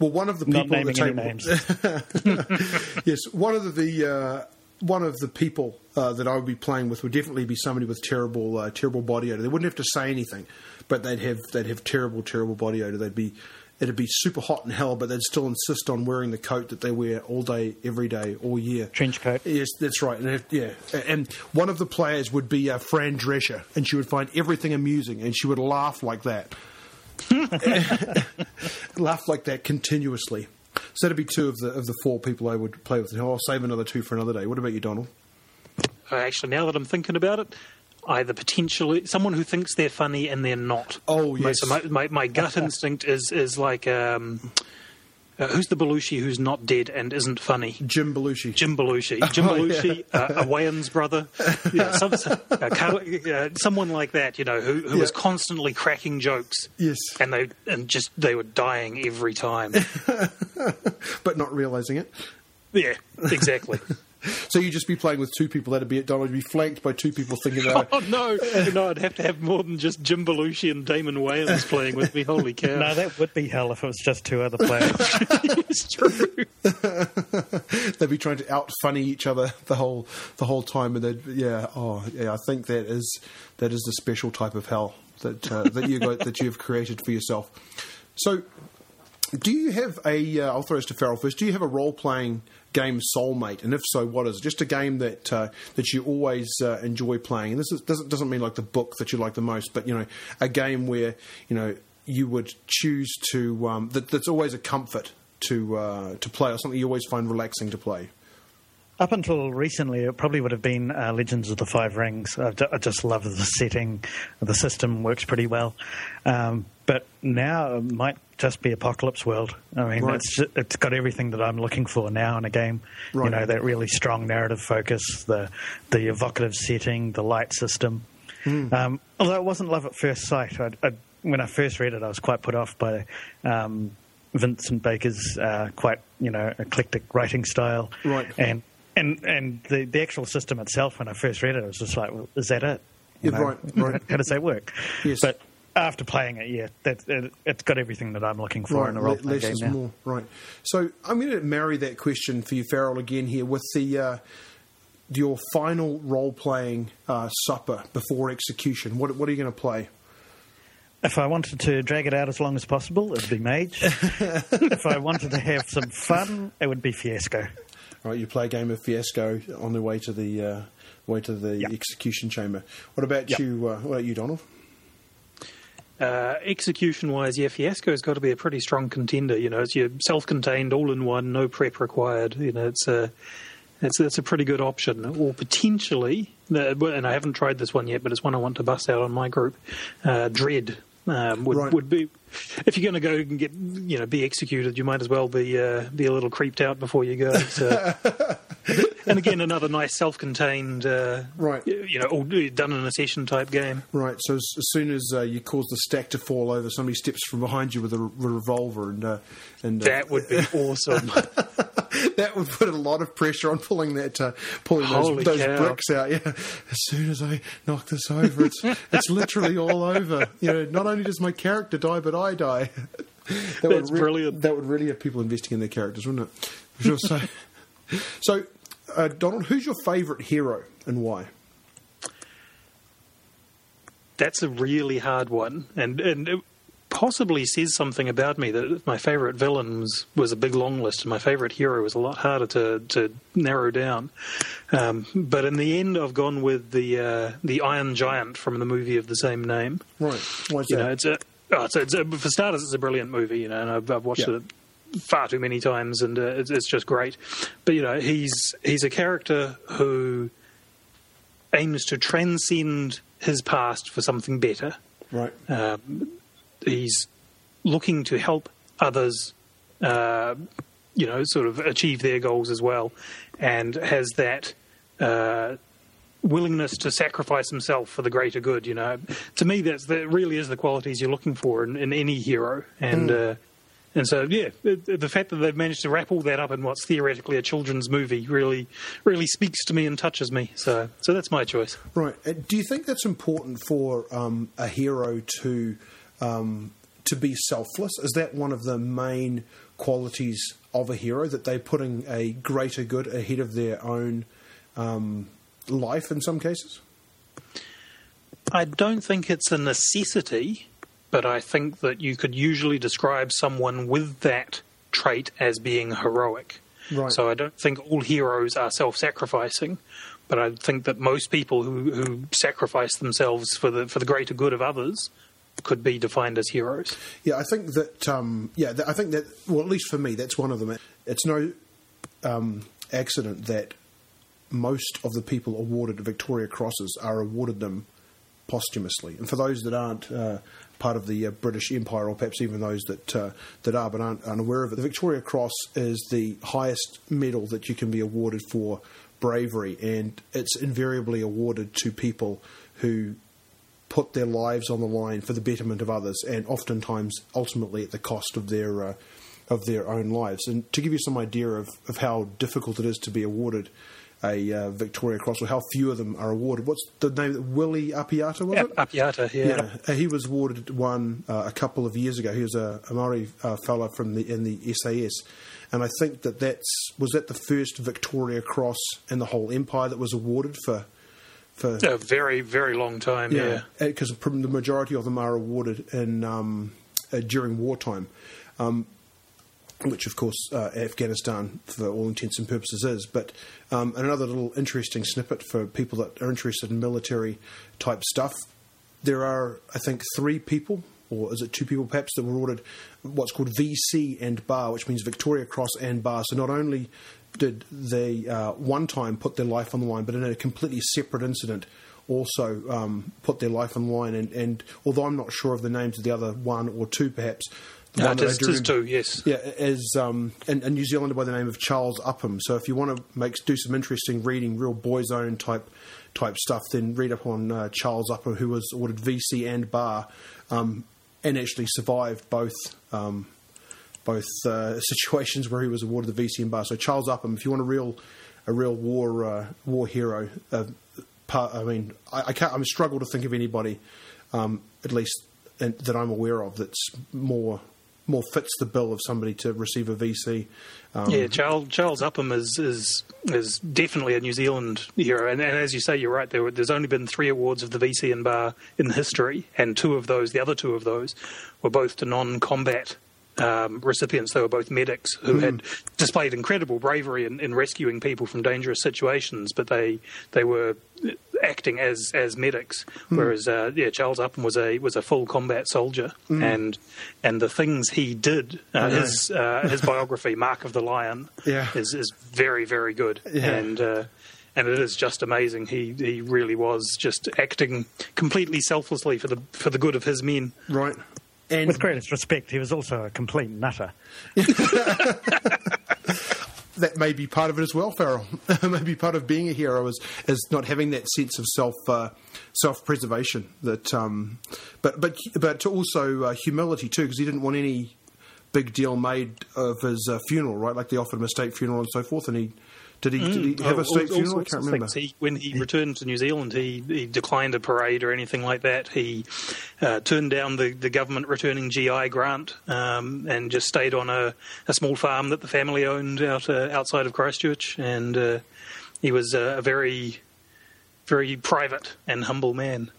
well, one of the people Not naming at the table, names. <laughs> yes, one of the uh, one of the people uh, that I would be playing with would definitely be somebody with terrible uh, terrible body odor. They wouldn't have to say anything, but they'd have they'd have terrible terrible body odor. They'd be it'd be super hot in hell, but they'd still insist on wearing the coat that they wear all day, every day, all year. Trench coat. Yes, that's right. And yeah, and one of the players would be uh, Fran Drescher, and she would find everything amusing, and she would laugh like that, <laughs> laugh like that continuously. So that'd be two of the of the four people I would play with. I'll save another two for another day. What about you, Donald? Uh, actually, now that I'm thinking about it, either potentially someone who thinks they're funny and they're not. Oh yes. So my, my, my gut <laughs> instinct is is like. Um, uh, who's the Belushi who's not dead and isn't funny? Jim Belushi. Jim Belushi. Jim oh, Belushi, yeah. uh, a <laughs> Wayans brother. Yeah, some, uh, uh, someone like that, you know, who, who yeah. was constantly cracking jokes. Yes. And they and just they were dying every time. <laughs> but not realizing it. Yeah, exactly. So you'd just be playing with two people. That'd be it. Donald would be flanked by two people thinking that. <laughs> oh no, no! I'd have to have more than just Jim Belushi and Damon Wayans playing with me. Holy cow! No, that would be hell if it was just two other players. <laughs> it's true. <laughs> they'd be trying to out funny each other the whole the whole time, and they'd yeah. Oh yeah, I think that is that is the special type of hell that uh, that you got that you've created for yourself. So do you have a? will uh, throw this to Farrell first. Do you have a role playing game soulmate? And if so, what is it? Just a game that uh, that you always uh, enjoy playing. And this is, doesn't doesn't mean like the book that you like the most, but you know, a game where you know you would choose to um, that, that's always a comfort to uh, to play, or something you always find relaxing to play. Up until recently, it probably would have been uh, Legends of the Five Rings. I, I, just love the setting. The system works pretty well. Um, but now it might just be Apocalypse World. I mean, right. it's it's got everything that I'm looking for now in a game. Right. You know, that really strong narrative focus, the the evocative setting, the light system. Mm. Um, although it wasn't love at first sight. I, I, when I first read it, I was quite put off by um, Vincent Baker's uh, quite you know eclectic writing style. Right. And and and the the actual system itself, when I first read it, I was just like, well, is that it? You Yeah, know, right, right. <laughs> How does that work? Yes. But after playing it, yeah, that, it, it's got everything that I'm looking for in a role le- playing less game is now. more. Right. So I'm going to marry that question for you, Farrell, again here with the uh, your final role playing uh, supper before execution. What what are you going to play? If I wanted to drag it out as long as possible, it'd be Mage. <laughs> if I wanted to have some fun, it would be Fiasco. Right, you play a game of Fiasco on the way to the uh, way to the Yep. execution chamber. What about Yep. you? Uh, what about you, Donald? Uh, execution wise, yeah, Fiasco's got to be a pretty strong contender. You know, it's your self contained, all in one, no prep required. You know, it's a. It's, it's a pretty good option, or potentially, uh, and I haven't tried this one yet, but it's one I want to bust out on my group. Uh, Dread um, would Right. would be if you're going to go and get you know be executed, you might as well be uh, be a little creeped out before you go. So. <laughs> and again, another nice self-contained, uh, Right. You know, all done in a session type game. Right. So as, as soon as uh, you cause the stack to fall over, somebody steps from behind you with a, re- revolver, and uh, and uh, That would be awesome. <laughs> that would put a lot of pressure on pulling that uh, pulling those, Holy those bricks out. Yeah, as soon as I knock this over, it's it's literally all over. You know, not only does my character die, but I die. <laughs> That That's would brilliant. That would really have people investing in their characters, wouldn't it? Sure. <laughs> So, so uh, Donald, who's your favourite hero and why? That's a really hard one, and and it possibly says something about me that my favourite villain was, was a big long list, and my favourite hero was a lot harder to, to narrow down. Um, but in the end, I've gone with the uh, the Iron Giant from the movie of the same name. Right. Why's You that? know, it's a, oh, it's a, it's a for starters, it's a brilliant movie. You know, and I've, I've watched Yeah. it far too many times, and uh, it's, it's just great. But you know, he's he's a character who aims to transcend his past for something better. right. Um, he's looking to help others, uh, you know, sort of achieve their goals as well, and has that uh, willingness to sacrifice himself for the greater good. You know, to me, that's that really is the qualities you're looking for in, in any hero, and. Uh, and so, yeah, the fact that they've managed to wrap all that up in what's theoretically a children's movie really, really speaks to me and touches me. So, so that's my choice. Right. Uh, Do you think that's important for um, a hero to um, to be selfless? Is that one of the main qualities of a hero that they're putting a greater good ahead of their own um, life in some cases? I don't think it's a necessity, but I think that you could usually describe someone with that trait as being heroic. Right. So I don't think all heroes are self-sacrificing, but I think that most people who, who sacrifice themselves for the for the greater good of others could be defined as heroes. Yeah, I think that. Um, yeah, I think that. Well, at least for me, that's one of them. It's no um, accident that most of the people awarded Victoria Crosses are awarded them posthumously. And for those that aren't uh, part of the uh, British Empire, or perhaps even those that uh, that are but aren't unaware of it, the Victoria Cross is the highest medal that you can be awarded for bravery, and it's invariably awarded to people who put their lives on the line for the betterment of others, and oftentimes, ultimately, at the cost of their uh, of their own lives. And to give you some idea of, of how difficult it is to be awarded a uh, Victoria Cross, or how few of them are awarded, what's the name? Willie Apiata, was it? Apiata, yeah. Uh, he was awarded one uh, a couple of years ago. He was a, a Maori uh, fellow from the in the SAS, and I think that that's was that the first Victoria Cross in the whole empire that was awarded for for A very, very long time, yeah. because the majority of them are awarded in um, uh, during wartime, um, which of course uh, Afghanistan, for all intents and purposes, is. But um, another little interesting snippet for people that are interested in military type stuff. There are, I think, three people, or is it two people perhaps, that were ordered what's called VC and Bar, which means Victoria Cross and Bar. So not only did they uh, one time put their life on the line, but in a completely separate incident also um, put their life on the line. And, and although I'm not sure of the names of the other one or two, perhaps the No, one it that I is, do it is remember- too, yes. yeah, is um, a, a New Zealander by the name of Charles Upham. So if you want to make do some interesting reading, real boys' own type type stuff, then read up on uh, Charles Upham, who was ordered VC and Bar, um, and actually survived both um, both uh, <laughs> situations where he was awarded the VC and Bar. So Charles Upham, if you want a real a real war uh, war hero. Uh, part. I mean, I, I can't. I'm struggle to think of anybody, um, at least that I'm aware of, that's more more fits the bill of somebody to receive a VC. Um, yeah, Charles Charles Upham is is is definitely a New Zealand hero, and, and as you say, you're right. There there's only been three awards of the VC and bar in history, and two of those, the other two of those, were both to non-combat um, recipients. They were both medics who had displayed incredible bravery in, in rescuing people from dangerous situations, but they they were acting as as medics. Whereas, uh, yeah, Charles Upham was a was a full combat soldier, and and the things he did, uh, his uh, his biography, <laughs> Mark of the Lion, Yeah. is is very very good, Yeah. and. Uh, and it is just amazing. He he really was just acting completely selflessly for the for the good of his men. right. And With greatest respect, he was also a complete nutter. <laughs> that may be part of it as well, Farrell. <laughs> Maybe part of being a hero is is not having that sense of self uh, self preservation. That, um, but but but to also uh, humility too, because he didn't want any big deal made of his uh, funeral, right? Like they offered him a state funeral and so forth, and he did he, did he have Oh, a state all- all funeral? I can't remember. He, when he returned to New Zealand, he, he declined a parade or anything like that. He uh, turned down the, the government returning GI grant um, and just stayed on a, a small farm that the family owned out uh, outside of Christchurch. And uh, he was uh, a very, very private and humble man.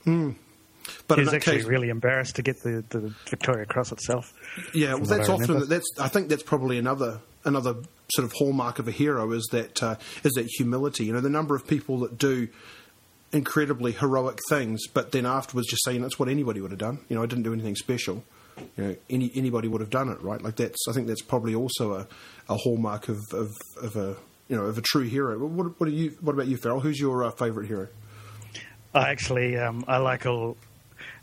But He was actually case, really embarrassed to get the, the Victoria Cross itself. Yeah, well, that's often that's. I think that's probably another another sort of hallmark of a hero is that uh, is that humility. You know, the number of people that do incredibly heroic things, but then afterwards just saying that's what anybody would have done. You know, I didn't do anything special. You know, any anybody would have done it, right? Like that's. I think that's probably also a, a hallmark of, of, of a you know of a true hero. What, what are you? What about you, Farrell? Who's your uh, favourite hero? I actually, um, I like all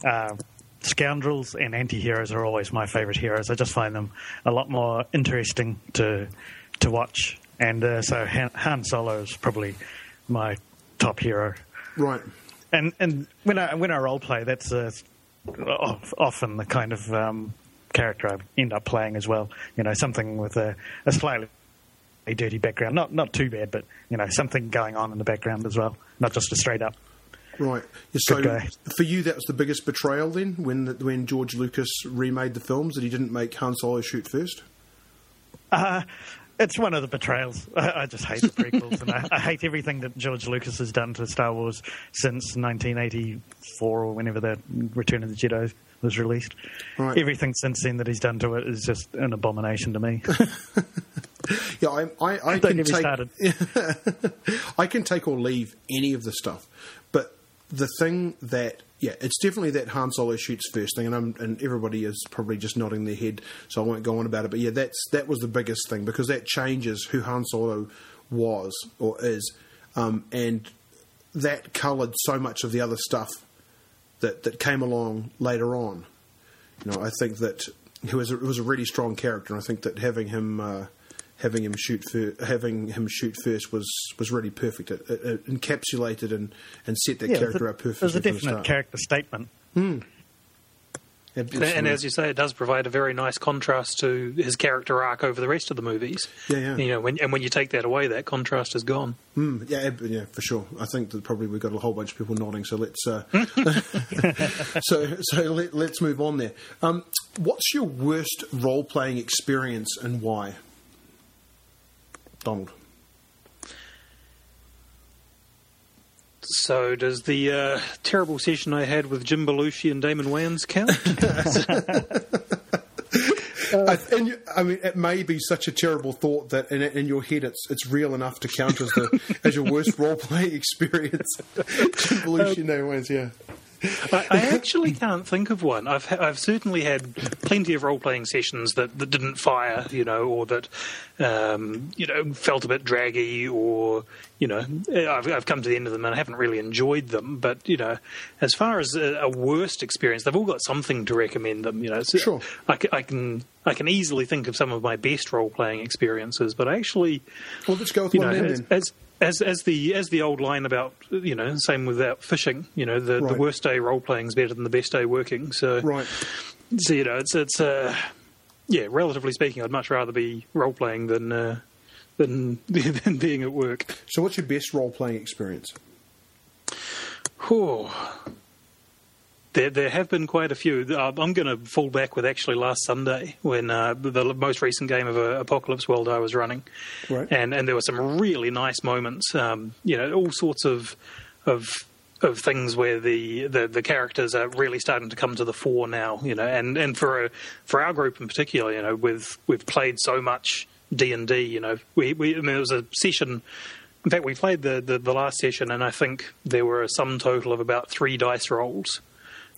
uh, scoundrels and anti-heroes are always my favourite heroes. I just find them a lot more interesting to to watch. And uh, so Han, Han Solo is probably my top hero. Right. And and when I when I role play, that's uh, often the kind of um, character I end up playing as well. You know, something with a, a slightly dirty background, not not too bad, but you know, something going on in the background as well, not just a straight up. Right. So Good guy. for you, that was the biggest betrayal then, when the, when George Lucas remade the films, that he didn't make Han Solo shoot first. Uh, it's one of the betrayals. I, I just hate the prequels, and I, I hate everything that George Lucas has done to Star Wars since 1984 or whenever the Return of the Jedi was released. Right. Everything since then that he's done to it is just an abomination to me. <laughs> Yeah, I, I, I can take started. <laughs> I can take or leave any of the stuff, but the thing that yeah, it's definitely that Han Solo shoots first thing, and I'm, and everybody is probably just nodding their head, so I won't go on about it. But yeah, that's that was the biggest thing because that changes who Han Solo was or is, um, and that coloured so much of the other stuff that that came along later on. You know, I think that he was a, was a really strong character, and I think that having him uh, having him shoot fir- having him shoot first was, was really perfect. It, it, it encapsulated and, and set that Yeah, character it up was perfectly. a from the definite start. character statement. And, and as you say, it does provide a very nice contrast to his character arc over the rest of the movies. Yeah, yeah. You know, when, and when you take that away, that contrast is gone. Mm, yeah, yeah, for sure. I think that probably we've got a whole bunch of people nodding. So let's uh, <laughs> <laughs> so so let, let's move on there. Um, what's your worst role playing experience and why? Donald. So, does the uh, terrible session I had with Jim Belushi and Damon Wayans count? <laughs> I, and you, I mean, it may be such a terrible thought that in, in your head it's it's real enough to count as the as your worst <laughs> role playing experience. Evolution, no one's yeah. <laughs> I, I actually can't think of one. I've I've certainly had plenty of role playing sessions that, that didn't fire, you know, or that um, you know felt a bit draggy, or you know, I've I've come to the end of them and I haven't really enjoyed them. But you know, as far as a, a worst experience, they've all got something to recommend them. You know, so Sure. I, I can I can easily think of some of my best role playing experiences, but I actually Well, let's go with one know, then. as, as as as the as the old line about you know same without fishing you know the, Right. the worst day role playing is better than the best day working so Right. so you know it's it's uh, yeah relatively speaking I'd much rather be role playing than uh, than <laughs> than being at work So, what's your best role playing experience? Whew. There, there have been quite a few. Uh, I'm going to fall back with actually last Sunday when uh, the most recent game of uh, Apocalypse World I was running, Right. and and there were some really nice moments. Um, you know, all sorts of of of things where the, the, the characters are really starting to come to the fore now. You know, and and for a, for our group in particular, you know, we've we've played so much D and D. You know, we, we I mean, there was a session. In fact, we played the, the, the last session, and I think there were a sum total of about three dice rolls.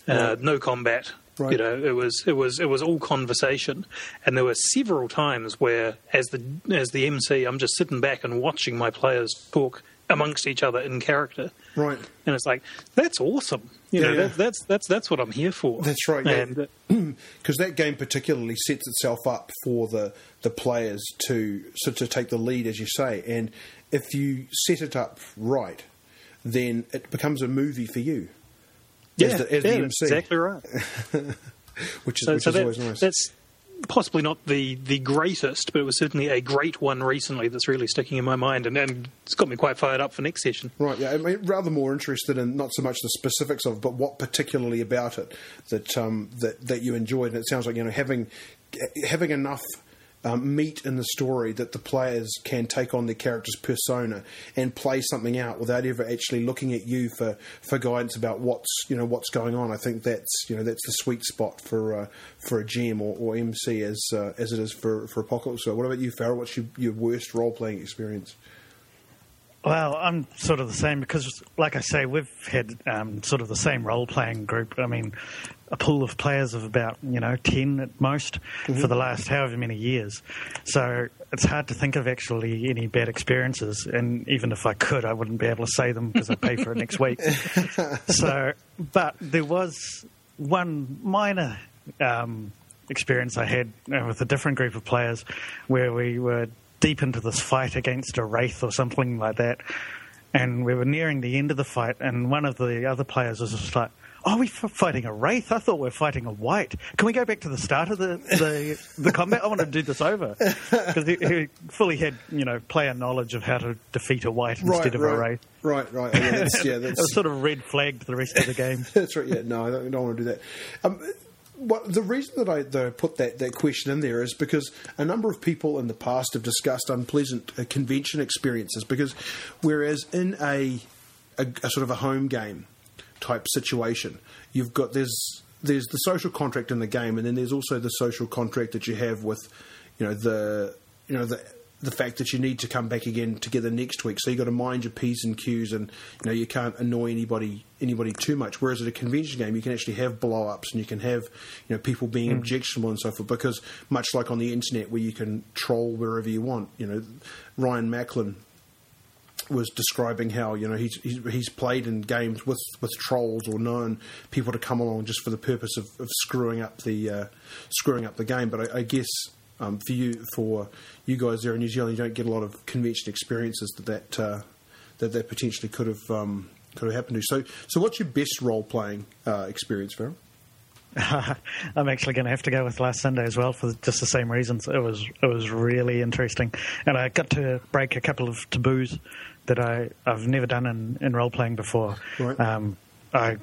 Uh, no combat. Right. You know, it was it was it was all conversation, and there were several times where, as the as the MC, I'm just sitting back and watching my players talk amongst each other in character, Right. and it's like that's awesome. You Yeah, know, yeah. That, that's that's that's what I'm here for. That's right, yeah. And, uh, <clears throat> because that game particularly sets itself up for the the players to so to take the lead, as you say, and if you set it up right, then it becomes a movie for you. Yeah, as the, as yeah, the that's exactly right. <laughs> which is So, which so is that- always nice. that's possibly not the, the greatest, but it was certainly a great one recently that's really sticking in my mind, and, and it's got me quite fired up for next session. Right, yeah. I mean, rather more interested in not so much the specifics of, it, but what particularly about it that um, that that you enjoyed. And it sounds like you know having having enough um, meat in the story that the players can take on their character's persona and play something out without ever actually looking at you for, for guidance about what's you know what's going on. I think that's you know that's the sweet spot for uh, for a GM or, or MC as uh, as it is for for Apocalypse. So, what about you, Farrell? What's your, your worst role playing experience? Well, I'm sort of the same because, like I say, we've had um, sort of the same role playing group. I mean, a pool of players of about, you know, 10 at most for the last however many years. So it's hard to think of actually any bad experiences. And even if I could, I wouldn't be able to say them because I pay for it next week. <laughs> So, but there was one minor um, experience I had uh, with a different group of players where we were deep into this fight against a wraith or something like that. And we were nearing the end of the fight, and one of the other players was just like, Oh, we're fighting a wraith. I thought we were fighting a white. Can we go back to the start of the the, the combat? I want to do this over because he, he fully had you know player knowledge of how to defeat a white instead of right, a wraith. Right, right. Yeah, that's, yeah, <laughs> It was sort of red flagged the rest of the game. <laughs> That's right. Yeah, no, I don't, I don't want to do that. Um, what, the reason that I, that I put that, that question in there is because a number of people in the past have discussed unpleasant uh, convention experiences. Because whereas in a, a, a sort of a home game type situation, you've got there's there's the social contract in the game, and then there's also the social contract that you have with you know the you know the the fact that you need to come back again together next week. So you've got to mind your p's and q's, and you know you can't annoy anybody anybody too much. Whereas at a convention game, you can actually have blow ups and you can have you know people being mm. objectionable and so forth. Because much like on the internet, where you can troll wherever you want, you know Ryan Macklin was describing how you know he's, he's played in games with with trolls or known people to come along just for the purpose of, of screwing up the uh, screwing up the game. But I, I guess um, for you for you guys there in New Zealand, you don't get a lot of convention experiences that that uh, that, that potentially could have um, could have happened to. So so what's your best role playing uh, experience, Farrell? <laughs> I'm actually going to have to go with last Sunday as well for just the same reasons. It was it was really interesting, and I got to break a couple of taboos that I I've never done in, in role playing before. Right. Um, I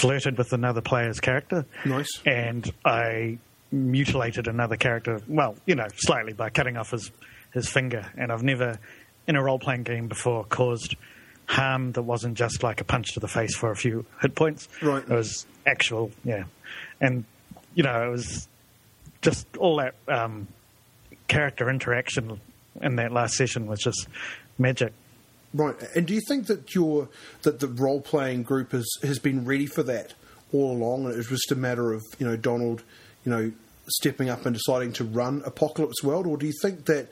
flirted with another player's character. Nice. And I mutilated another character. Well, you know, slightly by cutting off his his finger. And I've never in a role playing game before caused harm that wasn't just like a punch to the face for a few hit points. Right. It was actual, yeah. And, you know, it was just all that um, character interaction in that last session was just magic. Right, and do you think that your that the role playing group has has been ready for that all along, and it was just a matter of you know Donald, you know, stepping up and deciding to run Apocalypse World, or do you think that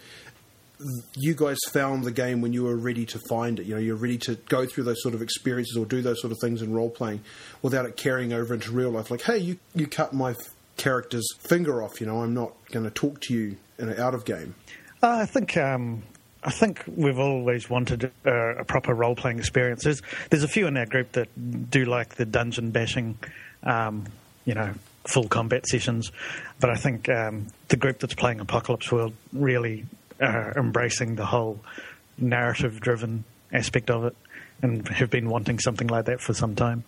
you guys found the game when you were ready to find it? You know, you're ready to go through those sort of experiences or do those sort of things in role playing without it carrying over into real life. Like, hey, you you cut my f- character's finger off. You know, I'm not going to talk to you in an out of game. Uh, I think um, I think we've always wanted uh, a proper role playing experience. There's, there's a few in our group that do like the dungeon bashing, um, you know, full combat sessions, but I think um, the group that's playing Apocalypse World really are embracing the whole narrative driven aspect of it, and have been wanting something like that for some time.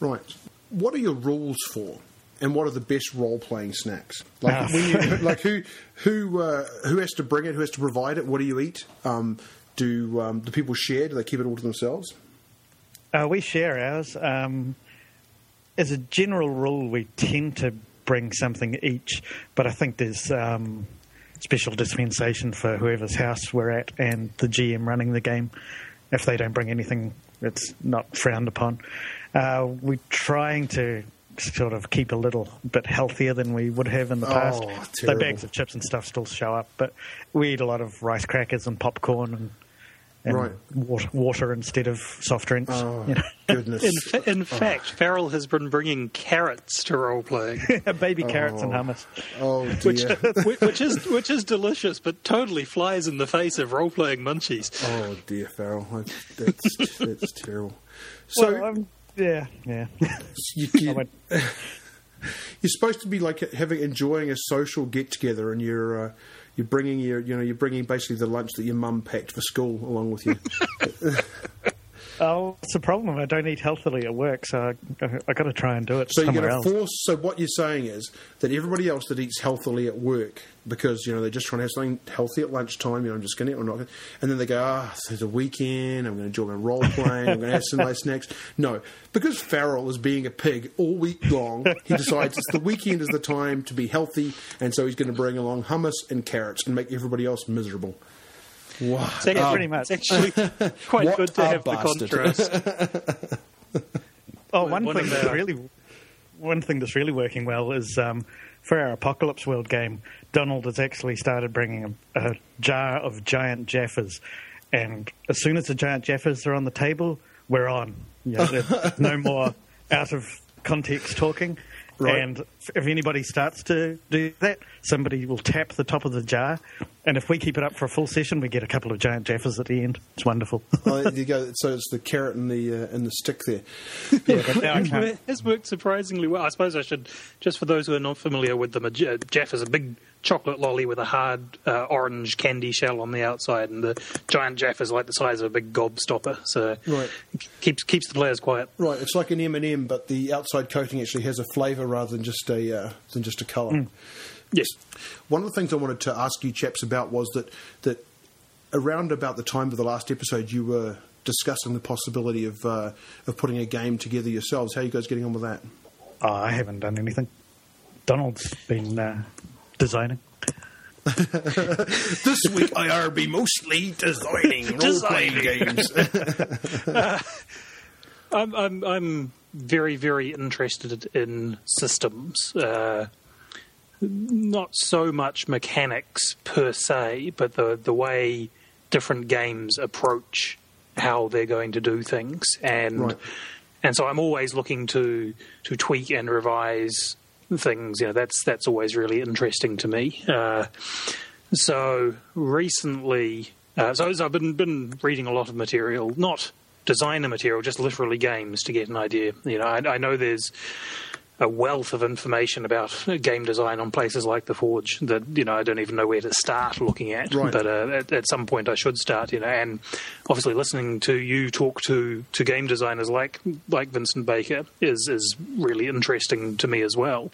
Right. What are your rules for? And what are the best role playing snacks? Like when you like who who uh, who has to bring it? Who has to provide it? What do you eat? Um, do um, do people share? Do they keep it all to themselves? Uh, we share ours. Um, as a general rule, we tend to bring something each, but I think there's um, special dispensation for whoever's house we're at and the GM running the game. If they don't bring anything, it's not frowned upon. Uh, we're trying to sort of keep a little bit healthier than we would have in the Oh, past. The terrible. bags of chips and stuff still show up, but we eat a lot of rice crackers and popcorn and, and Right. water, water instead of soft drinks. Oh you know. <laughs> goodness! In, fa- in fact, Farrell has been bringing carrots to role playing, <laughs> baby carrots and Oh. hummus. oh <laughs> which, dear! which which is which is delicious, but totally flies in the face of role playing munchies. oh dear, Farrell, that's that's terrible. So well, yeah, yeah. you, you, <laughs> <laughs> you're supposed to be like having enjoying a social get together, and you're uh, you're bringing your you know you're bringing basically the lunch that your mum packed for school along with you. <laughs> oh, it's a problem. I don't eat healthily at work, so I, I, I got to try and do it So you're going to force. So what you're saying is that everybody else that eats healthily at work, because you know they're just trying to have something healthy at lunchtime. You know, I'm just going to, eat or not, gonna- and then they go, ah, so it's a weekend. I'm going to enjoy my role playing. I'm going to have some nice snacks. <laughs> No, because Farrell is being a pig all week long. He decides it's the weekend is the time to be healthy, and so he's going to bring along hummus and carrots and make everybody else miserable. Wow. It's actually, Yeah, pretty much. It's actually <laughs> quite good to a have the contrast. <laughs> Oh, one One thing of that's really, one thing that's really working well is um, for our Apocalypse World game. Donald has actually started bringing a, a jar of giant Jaffas, and as soon as the giant Jaffas are on the table, we're on. You know, <laughs> no more out of context talking. Right. And if anybody starts to do that, somebody will tap the top of the jar, and if we keep it up for a full session, we get a couple of giant Jaffas at the end. It's wonderful. <laughs> Oh, there you go. So it's the carrot and the uh, and the stick there. <laughs> yeah, but now I <laughs> can't. It has worked surprisingly well. I suppose I should, just for those who are not familiar with them, a J- Jaffa is a big chocolate lolly with a hard uh, orange candy shell on the outside, and the giant Jaffa is like the size of a big gobstopper, so Right. it keeps keeps the players quiet. Right, it's like an M and m but the outside coating actually has a flavour rather than just a uh, than just a colour. Yes. One of the things I wanted to ask you chaps about was that that around about the time of the last episode, you were discussing the possibility of uh, of putting a game together yourselves. How are you guys getting on with that? Oh, I haven't done anything. Donald's been uh, designing. <laughs> This week, IRB mostly designing <laughs> role playing games. <laughs> I'm, I'm, I'm very, very interested in systems. Uh, not so much mechanics per se, but the, the way different games approach how they're going to do things. And, Right. and so I'm always looking to, to tweak and revise things. You know, that's, that's always really interesting to me. Uh, so recently, uh, so, I've been been reading a lot of material, not designer material, just literally games to get an idea. You know, I, I know there's a wealth of information about game design on places like the Forge that you know I don't even know where to start looking at. Right. But uh, at, at some point I should start. You know, and obviously listening to you talk to to game designers like like Vincent Baker is is really interesting to me as well.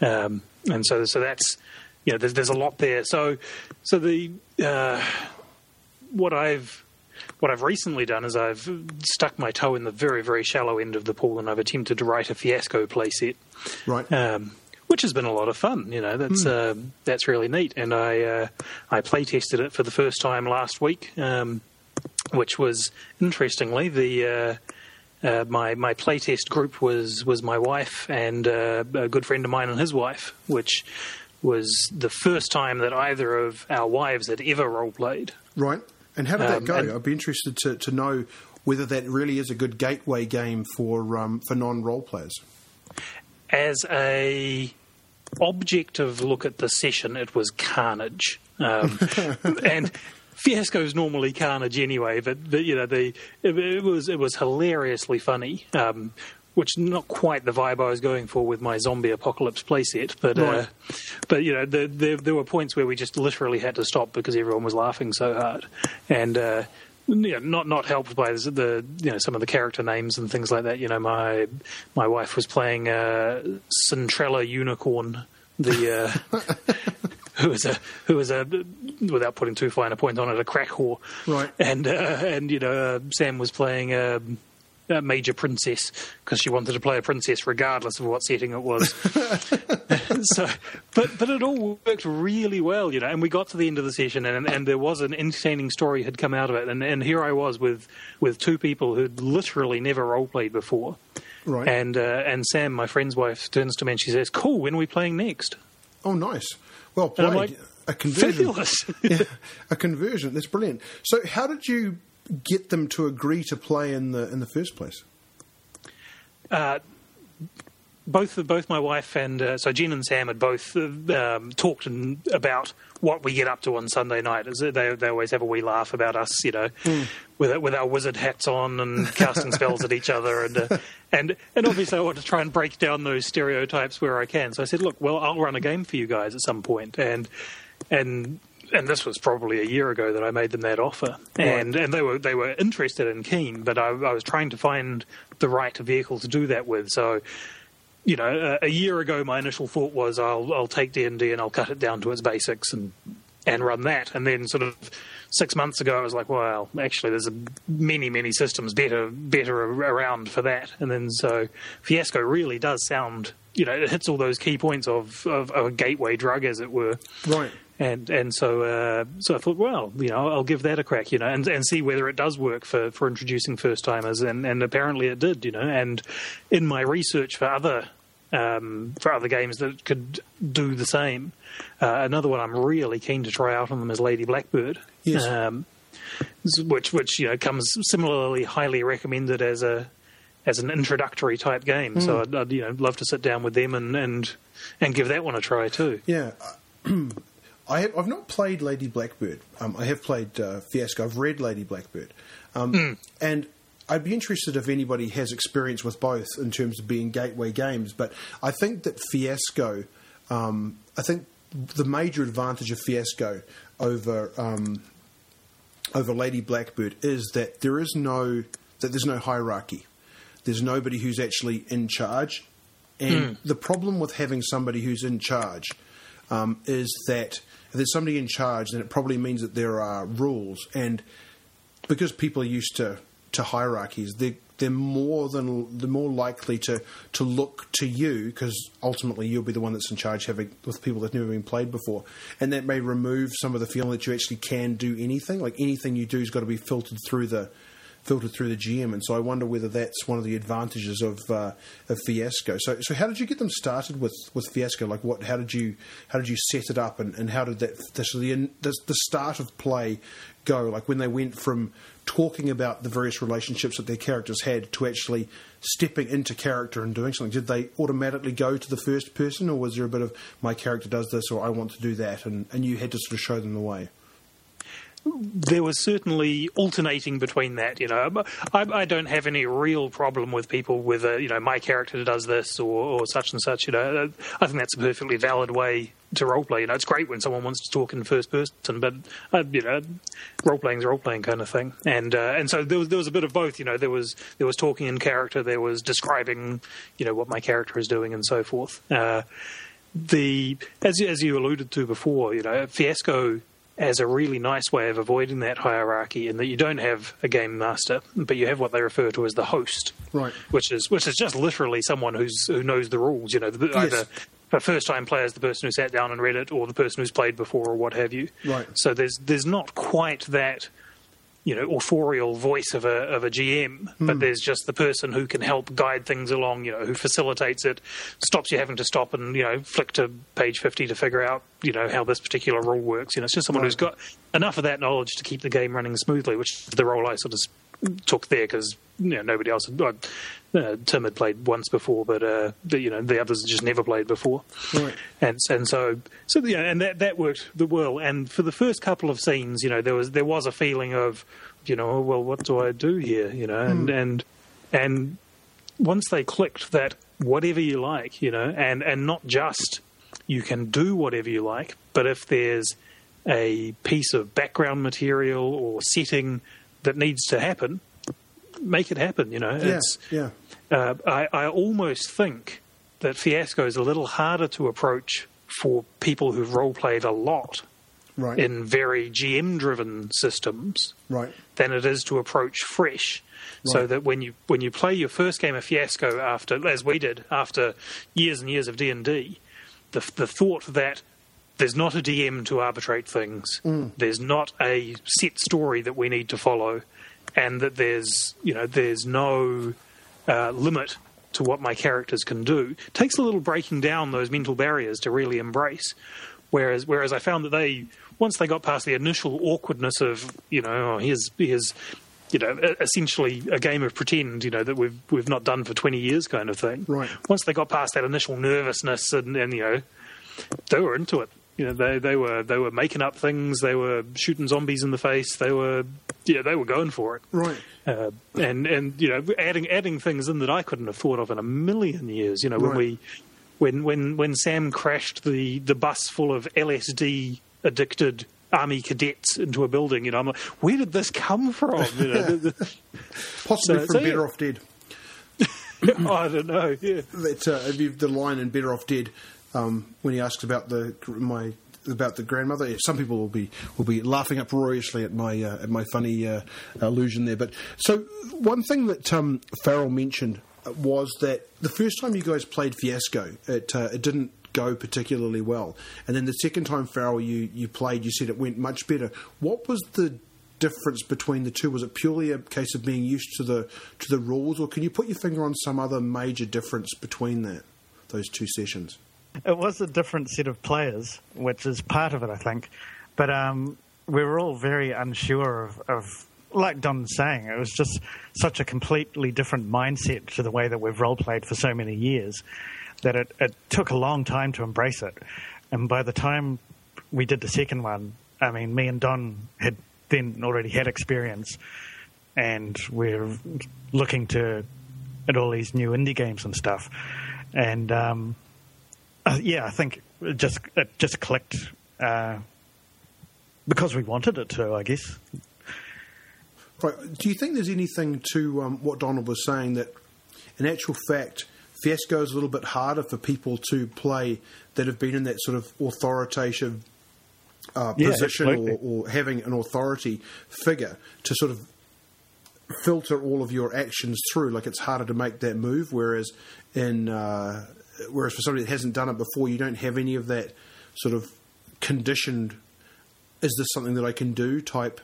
Um, and so so that's you know there's there's a lot there. So so the uh, what I've what I've recently done is I've stuck my toe in the very very shallow end of the pool and I've attempted to write a fiasco playset, right. um, which has been a lot of fun. You know that's uh, that's really neat, and I uh, I play tested it for the first time last week, um, which was interestingly the. Uh, uh, my my playtest group was was my wife and uh, a good friend of mine and his wife, which was the first time that either of our wives had ever role played. Right. And how did that Um, go? and- I'd be interested to, to know whether that really is a good gateway game for um, for non role players. As a objective look at the session, it was carnage, um, <laughs> and is normally carnage anyway. But, but you know, the it, it was it was hilariously funny. Um, which is not quite the vibe I was going for with my zombie apocalypse playset, but uh, but you know the, the, there were points where we just literally had to stop because everyone was laughing so hard, and uh, yeah, not not helped by the you know some of the character names and things like that. You know, my my wife was playing uh, Cintrella Unicorn, the uh, <laughs> who was a who was a without putting too fine a point on it, a crack whore, Right. And uh, and you know, uh, Sam was playing. Um, a major princess because she wanted to play a princess regardless of what setting it was. <laughs> <laughs> so, but but it all worked really well, you know. And we got to the end of the session, and and there was an entertaining story had come out of it. And and here I was with with two people who'd literally never role played before. Right. And uh, and Sam, my friend's wife, turns to me and she says, "Cool, when are we playing next?" Oh, nice. Well played. like, a conversion. Fabulous. <laughs> yeah, a conversion. That's brilliant. So, how did you get them to agree to play in the in the first place? both both my wife and uh, so Jen and Sam had both uh, um, talked in, about what we get up to on Sunday night. Is They they always have a wee laugh about us, you know, with with our wizard hats on and <laughs> casting spells at each other, and uh, and and obviously I want to try and break down those stereotypes where I can. So I said, look, well, I'll run a game for you guys at some point, and and. And this was probably a year ago that I made them that offer, and and they were they were interested and keen, but I, I was trying to find the right vehicle to do that with. So, you know, uh, a year ago, my initial thought was I'll I'll take D and D and I'll cut it down to its basics and and run that. And then sort of six months ago, I was like, well, actually, there's a many many systems better better around for that. And then so Fiasco really does sound, you know, it hits all those key points of of, of a gateway drug, as it were. Right. And and so uh, so I thought, well, you know, I'll give that a crack, you know, and, and see whether it does work for, for introducing first timers, and, and apparently it did, you know. And in my research for other um, for other games that could do the same, uh, another one I'm really keen to try out on them is Lady Blackbird, Yes. um, which which you know comes similarly highly recommended as a as an introductory type game. So I'd, I'd you know love to sit down with them and and and give that one a try too. Yeah. <clears throat> I have, I've not played Lady Blackbird. Um, I have played uh, Fiasco. I've read Lady Blackbird. Um, And I'd be interested if anybody has experience with both in terms of being gateway games. But I think that Fiasco, um, I think the major advantage of Fiasco over um, over Lady Blackbird is that there is no that there's no hierarchy. There's nobody who's actually in charge, and the problem with having somebody who's in charge um, is that there's somebody in charge, then it probably means that there are rules, and because people are used to to hierarchies, they're, they're more than they're more likely to to look to you because ultimately you'll be the one that's in charge having with people that've never been played before, and that may remove some of the feeling that you actually can do anything. Like anything you do has got to be filtered through the filtered through the GM, and so I wonder whether that's one of the advantages of uh, of Fiasco. So, so how did you get them started with, with Fiasco? Like, what? How did you how did you set it up, and, and how did that the the the start of play go? Like when they went from talking about the various relationships that their characters had to actually stepping into character and doing something. Did they automatically go to the first person, or was there a bit of my character does this or I want to do that, and, and you had to sort of show them the way? There was certainly alternating between that. You know, I, I don't have any real problem with people with a, you know my character does this or, or such and such. You know, I think that's a perfectly valid way to roleplay. You know, it's great when someone wants to talk in first person, but uh, you know, role playing is role playing kind of thing. And uh, and so there was there was a bit of both. You know, there was there was talking in character, there was describing, you know, what my character is doing and so forth. Uh, the as as you alluded to before, you know, Fiasco as a really nice way of avoiding that hierarchy in that you don't have a game master, but you have what they refer to as the host, Right. Which is which is just literally someone who's who knows the rules. You know, the, Yes. either a first time player is the person who sat down and read it, or the person who's played before, or what have you. Right. So there's there's not quite that you know authorial voice of a of a GM, but hmm. there's just the person who can help guide things along. You know, who facilitates it, stops you having to stop and you know flick to page fifty to figure out you know how this particular rule works. You know, it's just someone Right. who's got enough of that knowledge to keep the game running smoothly, which is the role I sort of took there because you know nobody else. Had, uh, Tim had played once before, but uh, the, you know the others had just never played before Right. and and so so yeah, and that that worked the well. And for the first couple of scenes, you know, there was there was a feeling of, you know, well, what do I do here, you know, and and and once they clicked that whatever you like, you know, and and not just you can do whatever you like, but if there's a piece of background material or setting that needs to happen, make it happen. You know, Yeah, it's yeah. uh, I, I almost think that Fiasco is a little harder to approach for people who've role played a lot Right. in very GM driven systems right. than it is to approach fresh. So that when you when you play your first game of Fiasco after, as we did, after years and years of D and D, the the thought that there's not a DM to arbitrate things, there's not a set story that we need to follow, and that there's you know there's no uh, limit to what my characters can do It takes a little breaking down those mental barriers to really embrace. Whereas whereas I found that they once they got past the initial awkwardness of you know oh, here's here's you know essentially a game of pretend you know that we've we've not done for 20 years kind of thing. Right. Once they got past that initial nervousness and, and you know they were into it. You know, they they were they were making up things. They were shooting zombies in the face. They were yeah, they were going for it. Right. Uh, and and you know, adding adding things in that I couldn't have thought of in a million years. You know, when Right. we when when when Sam crashed the the bus full of LSD addicted army cadets into a building. You know, I'm like, where did this come from? You know, <laughs> Possibly So- from so, yeah. Better Off Dead. <laughs> I don't know. Yeah. uh, the line in Better Off Dead um, when he asks about the my about the grandmother. Some people will be will be laughing uproariously at my uh, at my funny uh, allusion there. But so one thing that um, Farrell mentioned was that the first time you guys played Fiasco, it uh, it didn't go particularly well, and then the second time Farrell you you played, you said it went much better. What was the difference between the two? Was it purely a case of being used to the to the rules, or can you put your finger on some other major difference between that those two sessions? <laughs> It was a different set of players, which is part of it, I think. But um, we were all very unsure of, of, like Don's saying, it was just such a completely different mindset to the way that we've role played for so many years that it, it took a long time to embrace it. And by the time we did the second one, I mean, me and Don had then already had experience, and we're looking to at all these new indie games and stuff. And um, uh, yeah, I think it just it just clicked uh, because we wanted it to. I guess. Right. Do you think there's anything to um, what Donald was saying that, in actual fact, Fiasco is a little bit harder for people to play that have been in that sort of authoritative uh, Yeah, position or, or having an authority figure to sort of filter all of your actions through. Like it's harder to make that move, whereas in uh, whereas for somebody that hasn't done it before, you don't have any of that sort of conditioned. Is this something that I can do? Type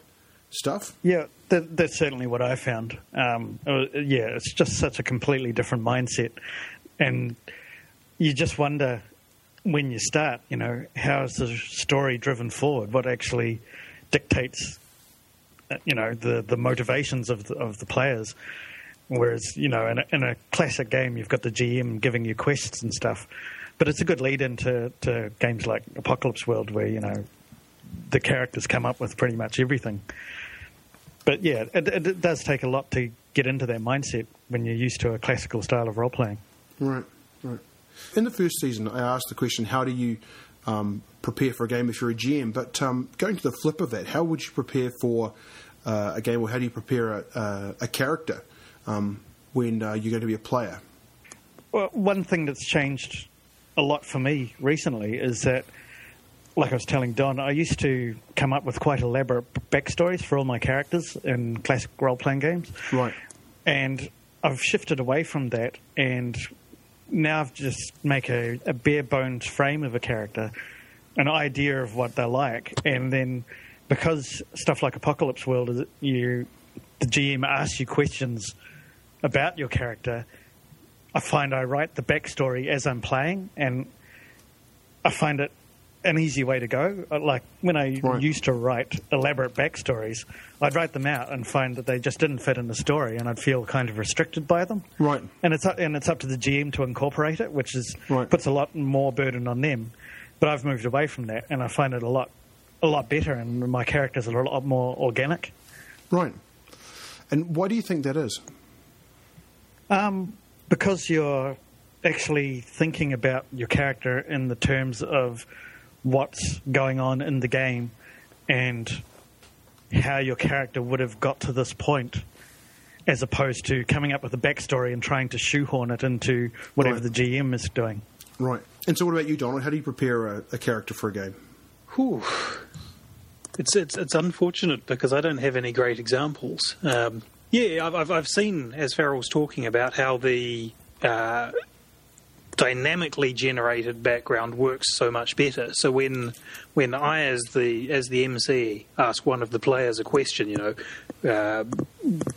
stuff. Yeah, that, that's certainly what I found. Um, yeah, it's just such a completely different mindset, and you just wonder when you start. You know, how is the story driven forward? What actually dictates, uh, you know, the the motivations of the, of the players? Whereas, you know, in a, in a classic game, you've got the GM giving you quests and stuff, but it's a good lead into to games like Apocalypse World, where you know the characters come up with pretty much everything but yeah, it, it, does take a lot to get into that mindset when you're used to a classical style of role playing. Right, right. In the first season, I asked the question, how do you um, prepare for a game if you're a GM? But um, going to the flip of that, how would you prepare for uh, a game, or how do you prepare a, a, a character um, when uh, you're going to be a player? Well, one thing that's changed a lot for me recently is that, like I was telling Don, I used to come up with quite elaborate backstories for all my characters in classic role playing games. Right. and I've shifted away from that, and now I've just make a, a bare bones frame of a character, an idea of what they're like, and then because stuff like Apocalypse World is you, the GM asks you questions about your character. I find I write the backstory as I'm playing, and I find it an easy way to go. Uh, Like when I Right. used to write elaborate backstories, I'd write them out and find that they just didn't fit in the story, and I'd feel kind of restricted by them. Right. And it's up, and it's up to the GM to incorporate it, which is Right. puts a lot more burden on them. But I've moved away from that, and I find it a lot a lot better, and my characters are a lot more organic. Right. And why do you think that is? Um, because you're actually thinking about your character in the terms of what's going on in the game and how your character would have got to this point, as opposed to coming up with a backstory and trying to shoehorn it into whatever Right. the GM is doing. Right. And so, what about you, Donald? How do you prepare a, a character for a game? Whew. It's it's it's unfortunate because I don't have any great examples. Um, yeah, I've, I've seen as Farrell's talking about how the uh, dynamically generated background works so much better. So when when I as the as the MC ask one of the players a question, you know, uh,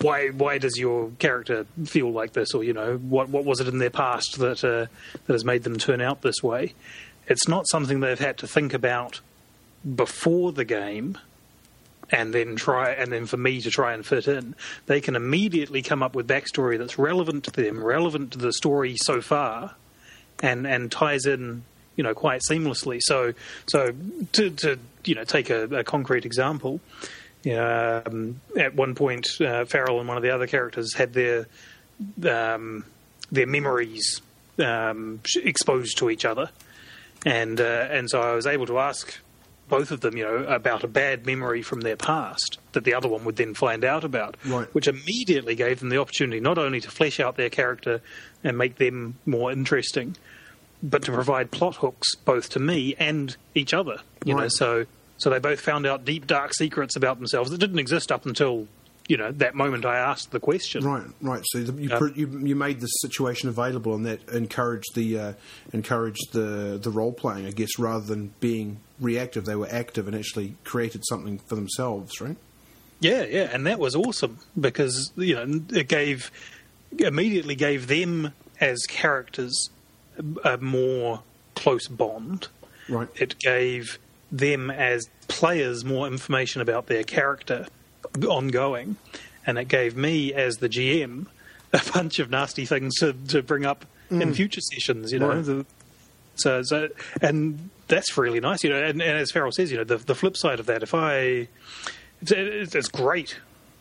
why why does your character feel like this, or you know, what what was it in their past that uh, that has made them turn out this way? It's not something they've had to think about before the game and then try and then for me to try and fit in they can immediately come up with backstory that's relevant to them relevant to the story so far and and ties in you know quite seamlessly. So so to to you know take a, a concrete example um, at one point uh, Farrell and one of the other characters had their um, their memories um, exposed to each other. And uh, and so I was able to ask both of them, you know, about a bad memory from their past that the other one would then find out about, Right. which immediately gave them the opportunity not only to flesh out their character and make them more interesting, but to provide plot hooks both to me and each other. You know, so so they both found out deep dark secrets about themselves that didn't exist up until you know that moment I asked the question. Right, right. So the, you, pr you you made the situation available, and that encouraged the uh, encouraged the the role playing, I guess, rather than being reactive. They were active and actually created something for themselves, right? Yeah, yeah, and that was awesome because you know it gave immediately gave them as characters a more close bond. Right. It gave them as players more information about their character ongoing, and it gave me as the GM a <laughs> bunch of nasty things to, to bring up in future sessions. You know, Right. the, so, so and that's really nice. You know, and, and as Farrell says, you know, the the flip side of that, if I it's, it's great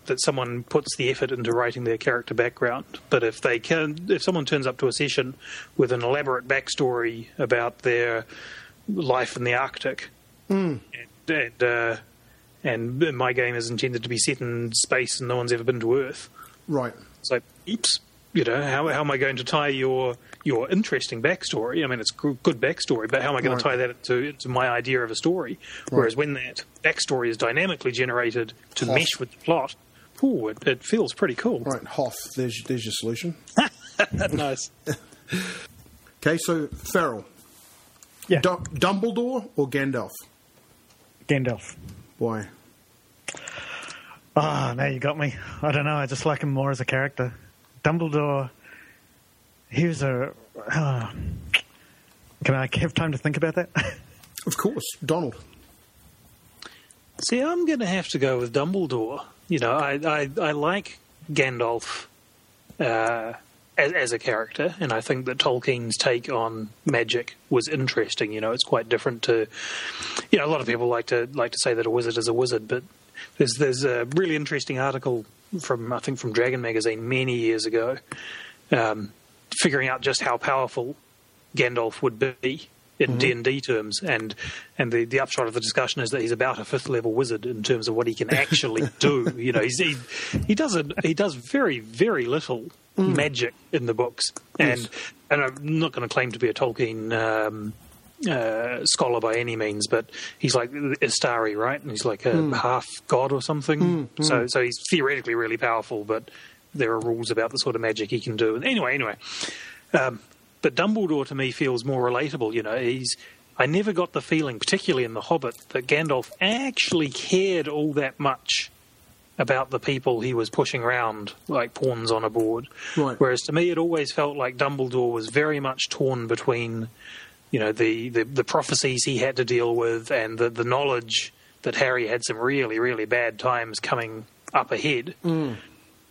that someone puts the effort into writing their character background. But if they can, if someone turns up to a session with an elaborate backstory about their life in the Arctic, and and, uh, and my game is intended to be set in space and no one's ever been to Earth, Right. it's like, oops, you know, how, how am I going to tie your your interesting backstory? I mean, it's good, good backstory, but how am I going Right. to tie that into, into my idea of a story? Whereas when that backstory is dynamically generated to Hoth. mesh with the plot, ooh, it, it feels pretty cool. Right. Hoth. There's there's your solution. <laughs> nice. <laughs> Okay. So Farrell, Yeah, Du- Dumbledore or Gandalf? Gandalf. Why? Ah, now you got me. I don't know. I just like him more as a character. Dumbledore. He was a. ah. can I have time to think about that? <laughs> Of course, Donald. See, I'm going to have to go with Dumbledore. You know, I I, I like Gandalf uh, as, as a character, and I think that Tolkien's take on magic was interesting. You know, it's quite different to, you know, a lot of people like to like to say that a wizard is a wizard, but there's there's a really interesting article from I think from Dragon magazine many years ago, um, figuring out just how powerful Gandalf would be in D and D terms, and and the, the upshot of the discussion is that he's about a fifth level wizard in terms of what he can actually <laughs> do. You know, he's, he he does a, he does very very little magic in the books, and Yes. and I'm not going to claim to be a Tolkien. Um, uh, scholar by any means, but he's like Istari, right? And he's like a half god or something. So, so he's theoretically really powerful, but there are rules about the sort of magic he can do. And anyway, anyway, um, but Dumbledore to me feels more relatable. You know, he's. I never got the feeling, particularly in The Hobbit, that Gandalf actually cared all that much about the people he was pushing around like pawns on a board. Right. Whereas to me, it always felt like Dumbledore was very much torn between, you know, the, the, the prophecies he had to deal with and the, the knowledge that Harry had some really, really bad times coming up ahead. Hmm.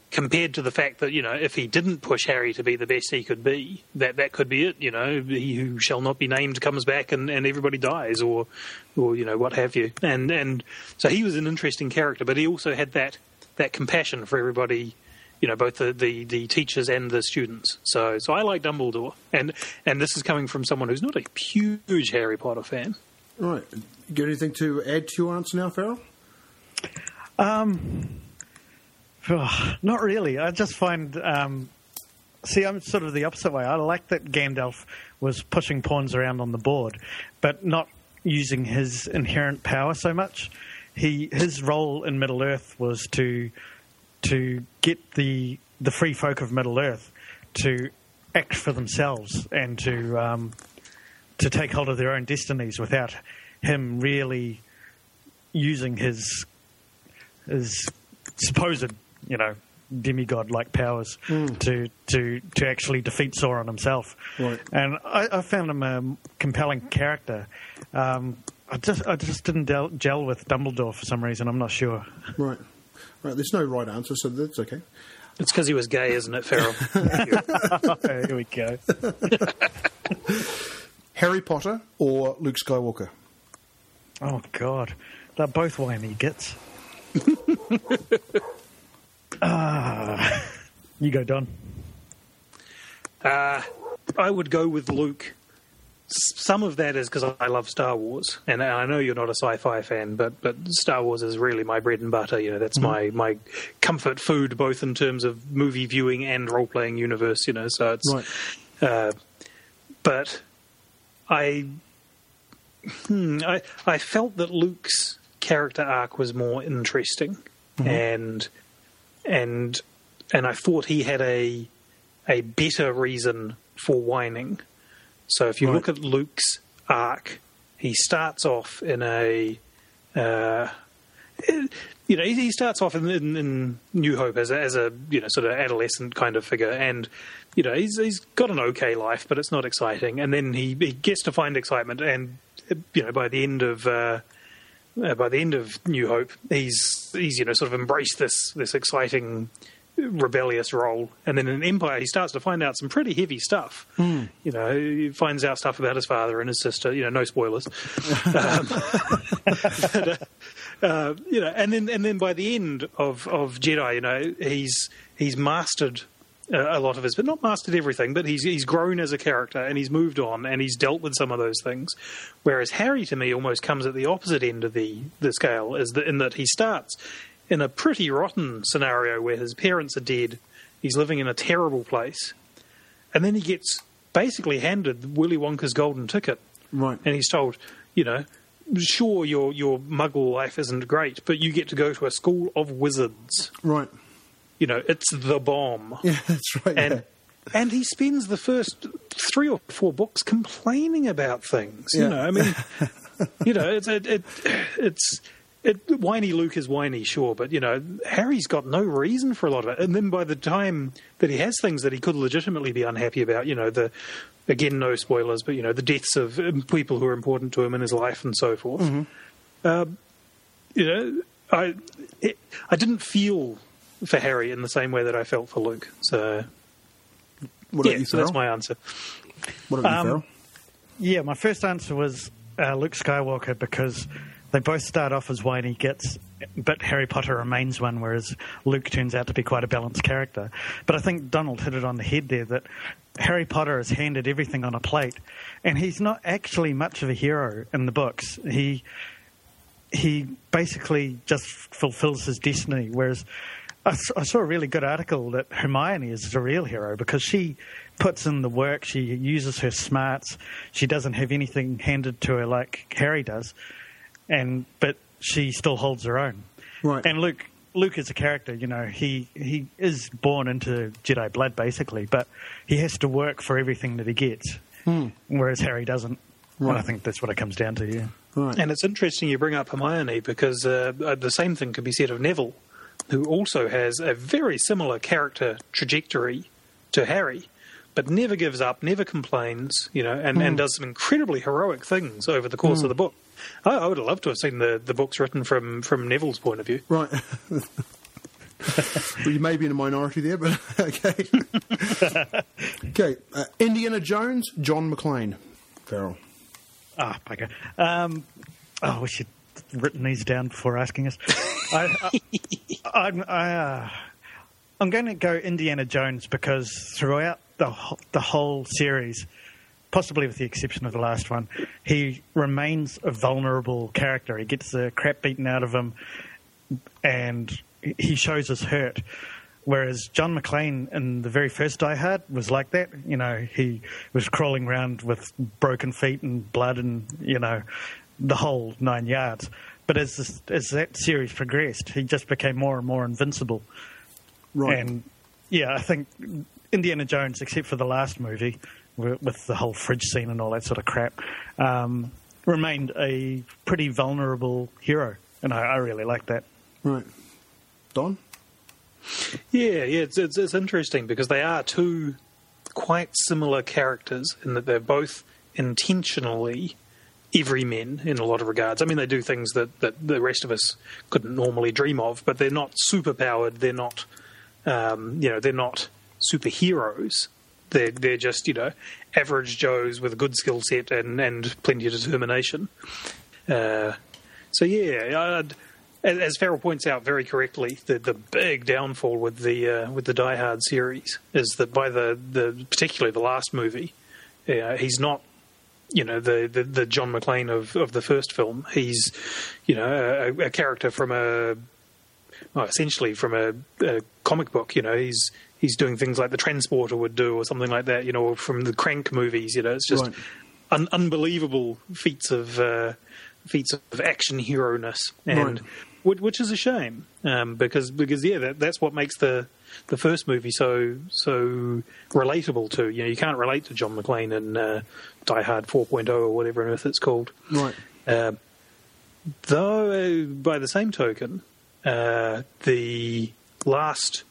Compared to the fact that you know, if he didn't push Harry to be the best he could be, that that could be it. You know, he who shall not be named comes back and, and everybody dies, or or you know what have you. And and so he was an interesting character, but he also had that that compassion for everybody. You know, both the, the, the teachers and the students. So so I like Dumbledore, and and this is coming from someone who's not a huge Harry Potter fan. Right. Got anything to add to your answer now, Farrell? Oh, not really. I just find. Um, see, I'm sort of the opposite way. I like that Gandalf was pushing pawns around on the board, but not using his inherent power so much. He his role in Middle Earth was to to get the the free folk of Middle Earth to act for themselves and to um, to take hold of their own destinies without him really using his his supposed you know demigod like powers to to to actually defeat Sauron himself. Right. And I, I found him a compelling character. Um, I just I just didn't del- gel with Dumbledore for some reason. I'm not sure. Right. Right. There's no right answer, so that's okay. It's because he was gay, isn't it, Farrell? <laughs> Here we go. <laughs> Harry Potter or Luke Skywalker? Oh God, they're both whiny gits. <laughs> Ah, you go, Don. Uh, I would go with Luke. Some of that is because I love Star Wars, and I know you're not a sci-fi fan, but but Star Wars is really my bread and butter. You know, that's my my comfort food, both in terms of movie viewing and role playing universe. You know, so it's. Right. Uh, but I, hmm, I I felt that Luke's character arc was more interesting, and and and I thought he had a a better reason for whining. So if you Right. look at Luke's arc, he starts off in a uh, you know, he, starts off in, in, in New Hope as a, as a you know sort of adolescent kind of figure, and you know he's he's got an okay life, but it's not exciting. And then he, he gets to find excitement, and you know by the end of uh, uh, by the end of New Hope, he's he's you know sort of embraced this this exciting rebellious role, and then in Empire he starts to find out some pretty heavy stuff. You know, he finds out stuff about his father and his sister. You know, no spoilers. <laughs> um, but, uh, uh, you know, and then and then by the end of of Jedi, you know, he's he's mastered uh, a lot of his, but not mastered everything. But he's he's grown as a character and he's moved on and he's dealt with some of those things. Whereas Harry, to me, almost comes at the opposite end of the the scale, is that in that he starts in a pretty rotten scenario where his parents are dead, he's living in a terrible place, and then he gets basically handed Willy Wonka's golden ticket Right. and he's told, you know, sure your your Muggle life isn't great, but you get to go to a school of wizards. Right. You know, it's the bomb. <laughs> Yeah, that's right. And yeah. and he spends the first three or four books complaining about things. Yeah. You know, I mean, <laughs> you know, it's it, it it's. It, whiny Luke is whiny, sure, but you know Harry's got no reason for a lot of it. And then by the time that he has things that he could legitimately be unhappy about, you know, the again no spoilers, but you know the deaths of um, people who are important to him in his life and so forth. Um, you know, I it, I didn't feel for Harry in the same way that I felt for Luke. So What about yeah, you, so that's my answer. What about you, Um, Farrell? Yeah, my first answer was uh, Luke Skywalker because they both start off as whiny gets, but Harry Potter remains one, whereas Luke turns out to be quite a balanced character. But I think Donald hit it on the head there that Harry Potter is handed everything on a plate, and he's not actually much of a hero in the books. He he basically just fulfills his destiny. Whereas I, saw a really good article that Hermione is the real hero because she puts in the work, she uses her smarts, she doesn't have anything handed to her like Harry does, and but she still holds her own. Right. And Luke. Luke is a character, you know, he, he is born into Jedi blood basically, but he has to work for everything that he gets, whereas Harry doesn't. And I think that's what it comes down to, yeah. Right. And it's interesting you bring up Hermione because uh, uh, the same thing could be said of Neville, who also has a very similar character trajectory to Harry, but never gives up, never complains, you know, and, and does some incredibly heroic things over the course of the book. I, I would have loved to have seen the, the books written from, from Neville's point of view. Right. <laughs> well, you may be in a minority there, but <laughs> okay. <laughs> okay. Uh, Indiana Jones, John McClane. Farrell. Ah, bugger. Um, oh, we should have written these down before asking us. I, I, I'm, I, uh, I'm going to go Indiana Jones because throughout the the whole series, possibly with the exception of the last one, he remains a vulnerable character. He gets the crap beaten out of him, and he shows his hurt. Whereas John McClane in the very first Die Hard was like that. You know, he was crawling around with broken feet and blood and, you know, the whole nine yards. But as, this, as that series progressed, he just became more and more invincible. Right. And yeah, I think Indiana Jones, except for the last movie with the whole fridge scene and all that sort of crap, um, remained a pretty vulnerable hero. And I, I really like that. right. Don? Yeah, yeah, it's, it's it's interesting because they are two quite similar characters in that they're both intentionally everymen in a lot of regards. I mean, they do things that, that the rest of us couldn't normally dream of, but they're not superpowered. They're not, um, you know, they're not superheroes. They're they're just you know average Joes with a good skill set and and plenty of determination. Uh, so yeah, I'd, as Farrell points out very correctly, the the big downfall with the uh, with the Die Hard series is that by the, the particularly the last movie, uh, he's not you know the, the, the John McClane of, of the first film. He's you know a, a character from a well, essentially from a, a comic book. You know he's he's doing things like the Transporter would do or something like that. You know from the Crank movies. You know it's just Right. un- unbelievable feats of uh, feats of action hero ness, and Right. which, is a shame um, because because yeah, that, that's what makes the the first movie so so relatable to you know you can't relate to John McClane in uh, Die Hard 4.0 or whatever on earth it's called. Right. Uh, though, uh, by the same token, uh, the last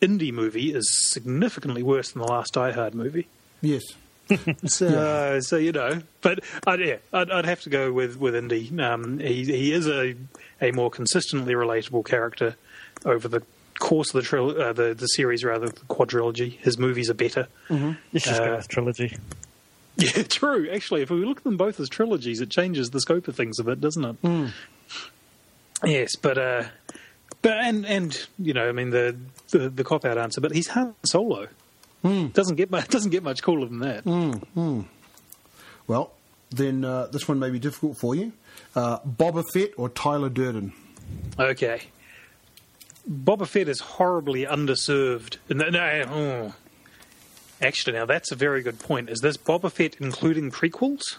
Indy movie is significantly worse than the last Die Hard movie. Yes. <laughs> So, so you know, but I'd, yeah, I'd, I'd have to go with with Indy. Um, he he is a a more consistently relatable character over the course of the tril- uh, the the series rather the quadrilogy. His movies are better. Let's just go Uh, with trilogy. <laughs> Yeah, true. Actually, if we look at them both as trilogies, it changes the scope of things a bit, doesn't it? Yes, but uh, but and and you know, I mean the the, the cop out answer, but he's Han Solo. Doesn't get much <laughs> doesn't get much cooler than that. Mm, mm. Well, then uh, this one may be difficult for you. Uh, Boba Fett or Tyler Durden? Okay. Boba Fett is horribly underserved. No, no, oh. Actually, now that's a very good point. Is this Boba Fett including prequels?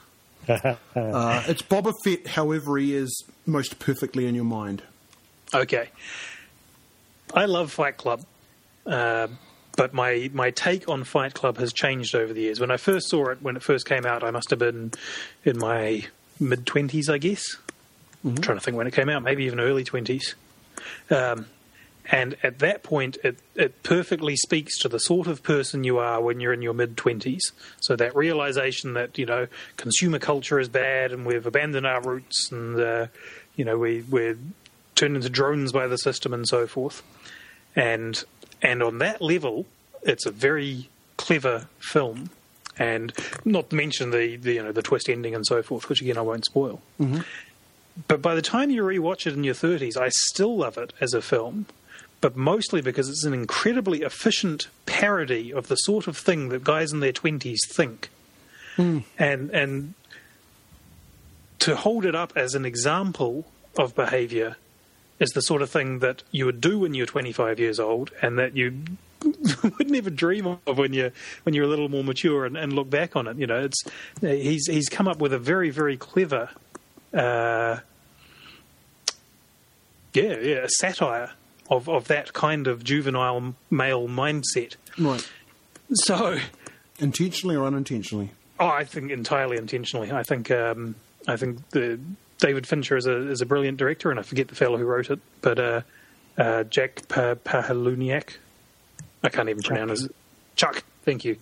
<laughs> Uh, it's Boba Fett, however, he is most perfectly in your mind. Okay. I love Fight Club, uh, but my, my take on Fight Club has changed over the years. When I first saw it, when it first came out, I must have been in my mid 20s, I guess. I'm trying to think when it came out, maybe even early 20s. Um, and at that point, it, it perfectly speaks to the sort of person you are when you're in your mid 20s. So that realization that, you know, consumer culture is bad and we've abandoned our roots and, uh, you know, we, we're turned into drones by the system and so forth. And, and on that level, it's a very clever film. And not to mention the, the you know the twist ending and so forth, which again I won't spoil. But by the time you rewatch it in your 30s, I still love it as a film, but mostly because it's an incredibly efficient parody of the sort of thing that guys in their 20s think. And and to hold it up as an example of behavior is the sort of thing that you would do when you're 25 years old and that you <laughs> would never dream of when you when you're a little more mature and, and look back on it. You know, it's he's he's come up with a very very clever uh, yeah, yeah, a satire of, of that kind of juvenile male mindset. Right. So, Intentionally or unintentionally? oh, I think entirely intentionally. I think um, I think the David Fincher is a is a brilliant director, and I forget the fellow who wrote it, but uh, uh, Jack pa- Pahaluniak. I can't even pronounce it. Chuck. Thank you.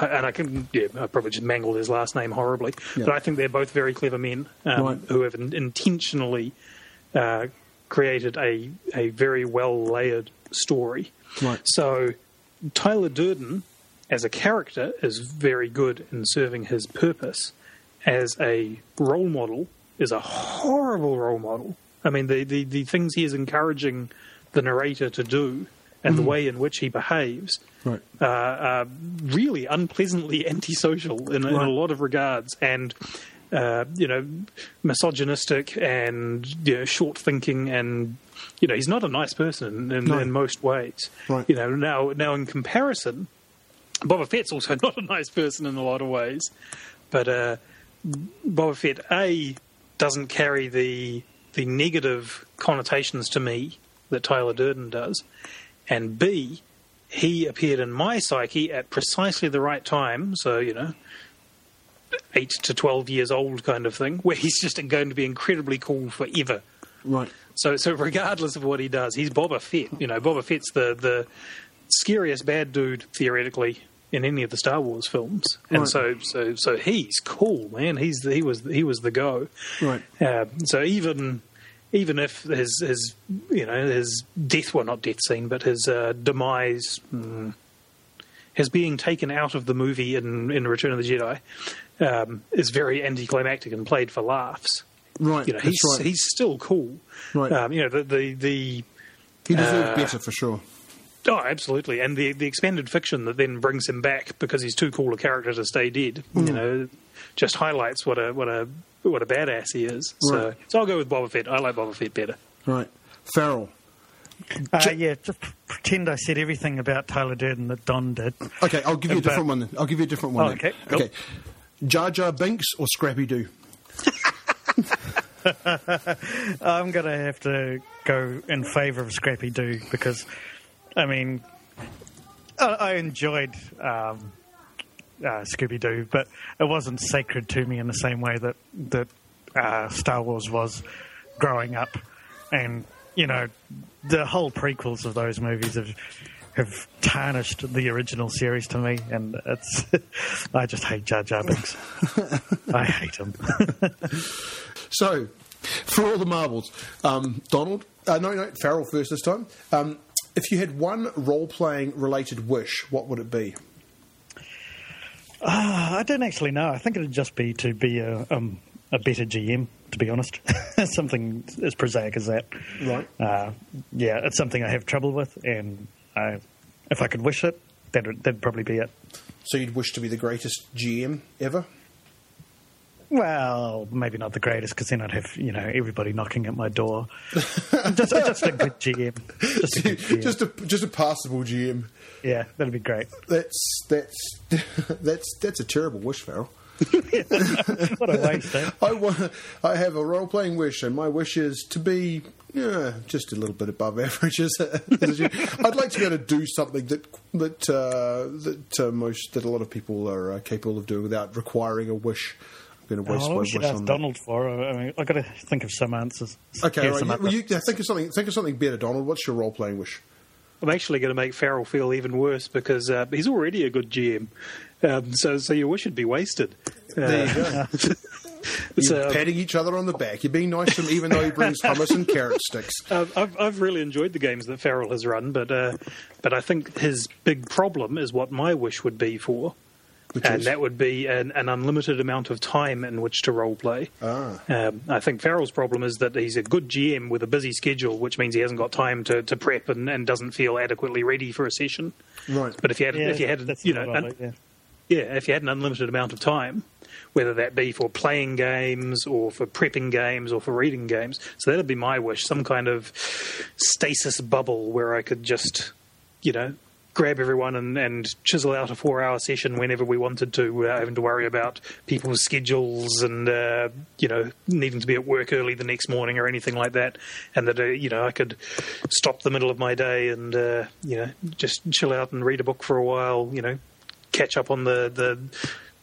And I can, yeah, I probably just mangled his last name horribly. Yeah. But I think they're both very clever men um, Right. who have in- intentionally uh, created a a very well layered story. Right. So Tyler Durden, as a character, is very good in serving his purpose. As a role model, is a horrible role model. I mean, the, the, the things he is encouraging the narrator to do and the way in which he behaves Right. uh, are really unpleasantly antisocial in, in a lot of regards. And uh, you know, misogynistic and you know, short thinking, and you know, he's not a nice person in, No. in most ways. Right. You know, now now in comparison, Boba Fett's also <laughs> not a nice person in a lot of ways, but uh, Boba Fett a doesn't carry the the negative connotations to me that Tyler Durden does, and b he appeared in my psyche at precisely the right time. So you know, eight to twelve years old kind of thing, where he's just going to be incredibly cool forever. Right. So, so regardless of what he does, he's Boba Fett. You know, Boba Fett's the the scariest bad dude theoretically in any of the Star Wars films, and Right. so so so he's cool, man. He's the, he was he was the go. Right. Uh, so even even if his his you know his death well not death scene but his uh, demise mm, his being taken out of the movie in in Return of the Jedi um, is very anticlimactic and played for laughs. Right. You know he's right. he's still cool. Right. Um, you know the the, the he deserved uh, better for sure. Oh, absolutely. And the the expanded fiction that then brings him back because he's too cool a character to stay dead, Hmm. you know, just highlights what a what a what a badass he is. So, Right. so I'll go with Boba Fett. I like Boba Fett better. Right. Farrell. Uh, yeah, just pretend I said everything about Tyler Durden that Don did. Okay, I'll give you a About- different one then. I'll give you a different one. then. okay, cool. Okay. Jar Jar Binks or Scrappy Doo? <laughs> I'm going to have to go in favour of Scrappy Doo because, I mean, I, I enjoyed um, uh, Scooby Doo, but it wasn't sacred to me in the same way that that uh, Star Wars was growing up, and you know, the whole prequels of those movies have. Have tarnished the original series to me, and it's. <laughs> I just hate Jar Jar Binks. <laughs> I hate him. <laughs> So, for all the marbles, um, Donald, uh, no, no, Farrell first this time. Um, if you had one role playing related wish, what would it be? I don't actually know. I think it'd just be to be a um, a better GM, to be honest. something as prosaic as that. Right. Uh, yeah, it's something I have trouble with, and I, if I could wish it, that'd, that'd probably be it. So, you'd wish to be the greatest GM ever? Well, maybe not the greatest, because then I'd have you know everybody knocking at my door. <laughs> just, just a good GM. Just a good GM. just a just a passable GM. yeah, that'd be great. That's that's <laughs> that's that's a terrible wish, Farrell. <laughs> What a waste, eh? I want, I have a role playing wish, and my wish is to be yeah, just a little bit above <laughs> average. As a, as a, I'd like to be able to do something that that uh, that uh, most that a lot of people are uh, capable of doing without requiring a wish. I'm going to waste Oh, my we wish should ask on that. Donald for. I mean, I've got to think of some answers. Okay, Hear right. some You, well, you, yeah, think of something. Think of something better, Donald. What's your role playing wish? I'm actually going to make Farrell feel even worse because uh, he's already a good GM. Um, so, so your wish would be wasted. There you go. <laughs> It's, You're uh, patting each other on the back. You're being nice to him, even though he brings <laughs> hummus and carrot sticks. Uh, I've, I've really enjoyed the games that Farrell has run, but uh, but I think his big problem is what my wish would be for, Which and is? that would be an, an unlimited amount of time in which to role play. Ah. Um, I think Farrell's problem is that he's a good GM with a busy schedule, which means he hasn't got time to, to prep and, and doesn't feel adequately ready for a session. Right. But if you had, Yeah, if you had, you know, lot it, yeah. yeah, if you had an unlimited amount of time, whether that be for playing games or for prepping games or for reading games, so that'd be my wish, some kind of stasis bubble where I could just, you know, grab everyone and, and chisel out a four-hour session whenever we wanted to, without having to worry about people's schedules and uh, you know needing to be at work early the next morning or anything like that, and that uh, you know I could stop the middle of my day and uh, you know just chill out and read a book for a while, you know, catch up on the the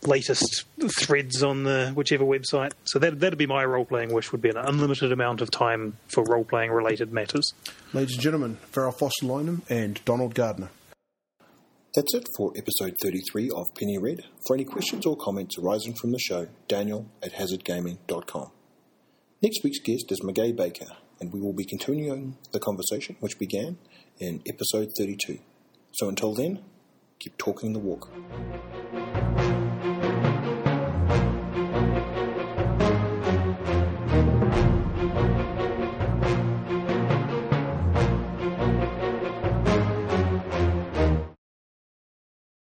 latest threads on the whichever website. So that that'd be my role playing wish would be an unlimited amount of time for role playing related matters. Ladies and gentlemen, Farrell Foster Lynham and Donald Gardner. That's it for episode 33 of Penny Red. For any questions or comments arising from the show, daniel at hazardgaming.com. Next week's guest is Meguey Baker, and we will be continuing the conversation which began in episode 32. So until then, keep talking the walk.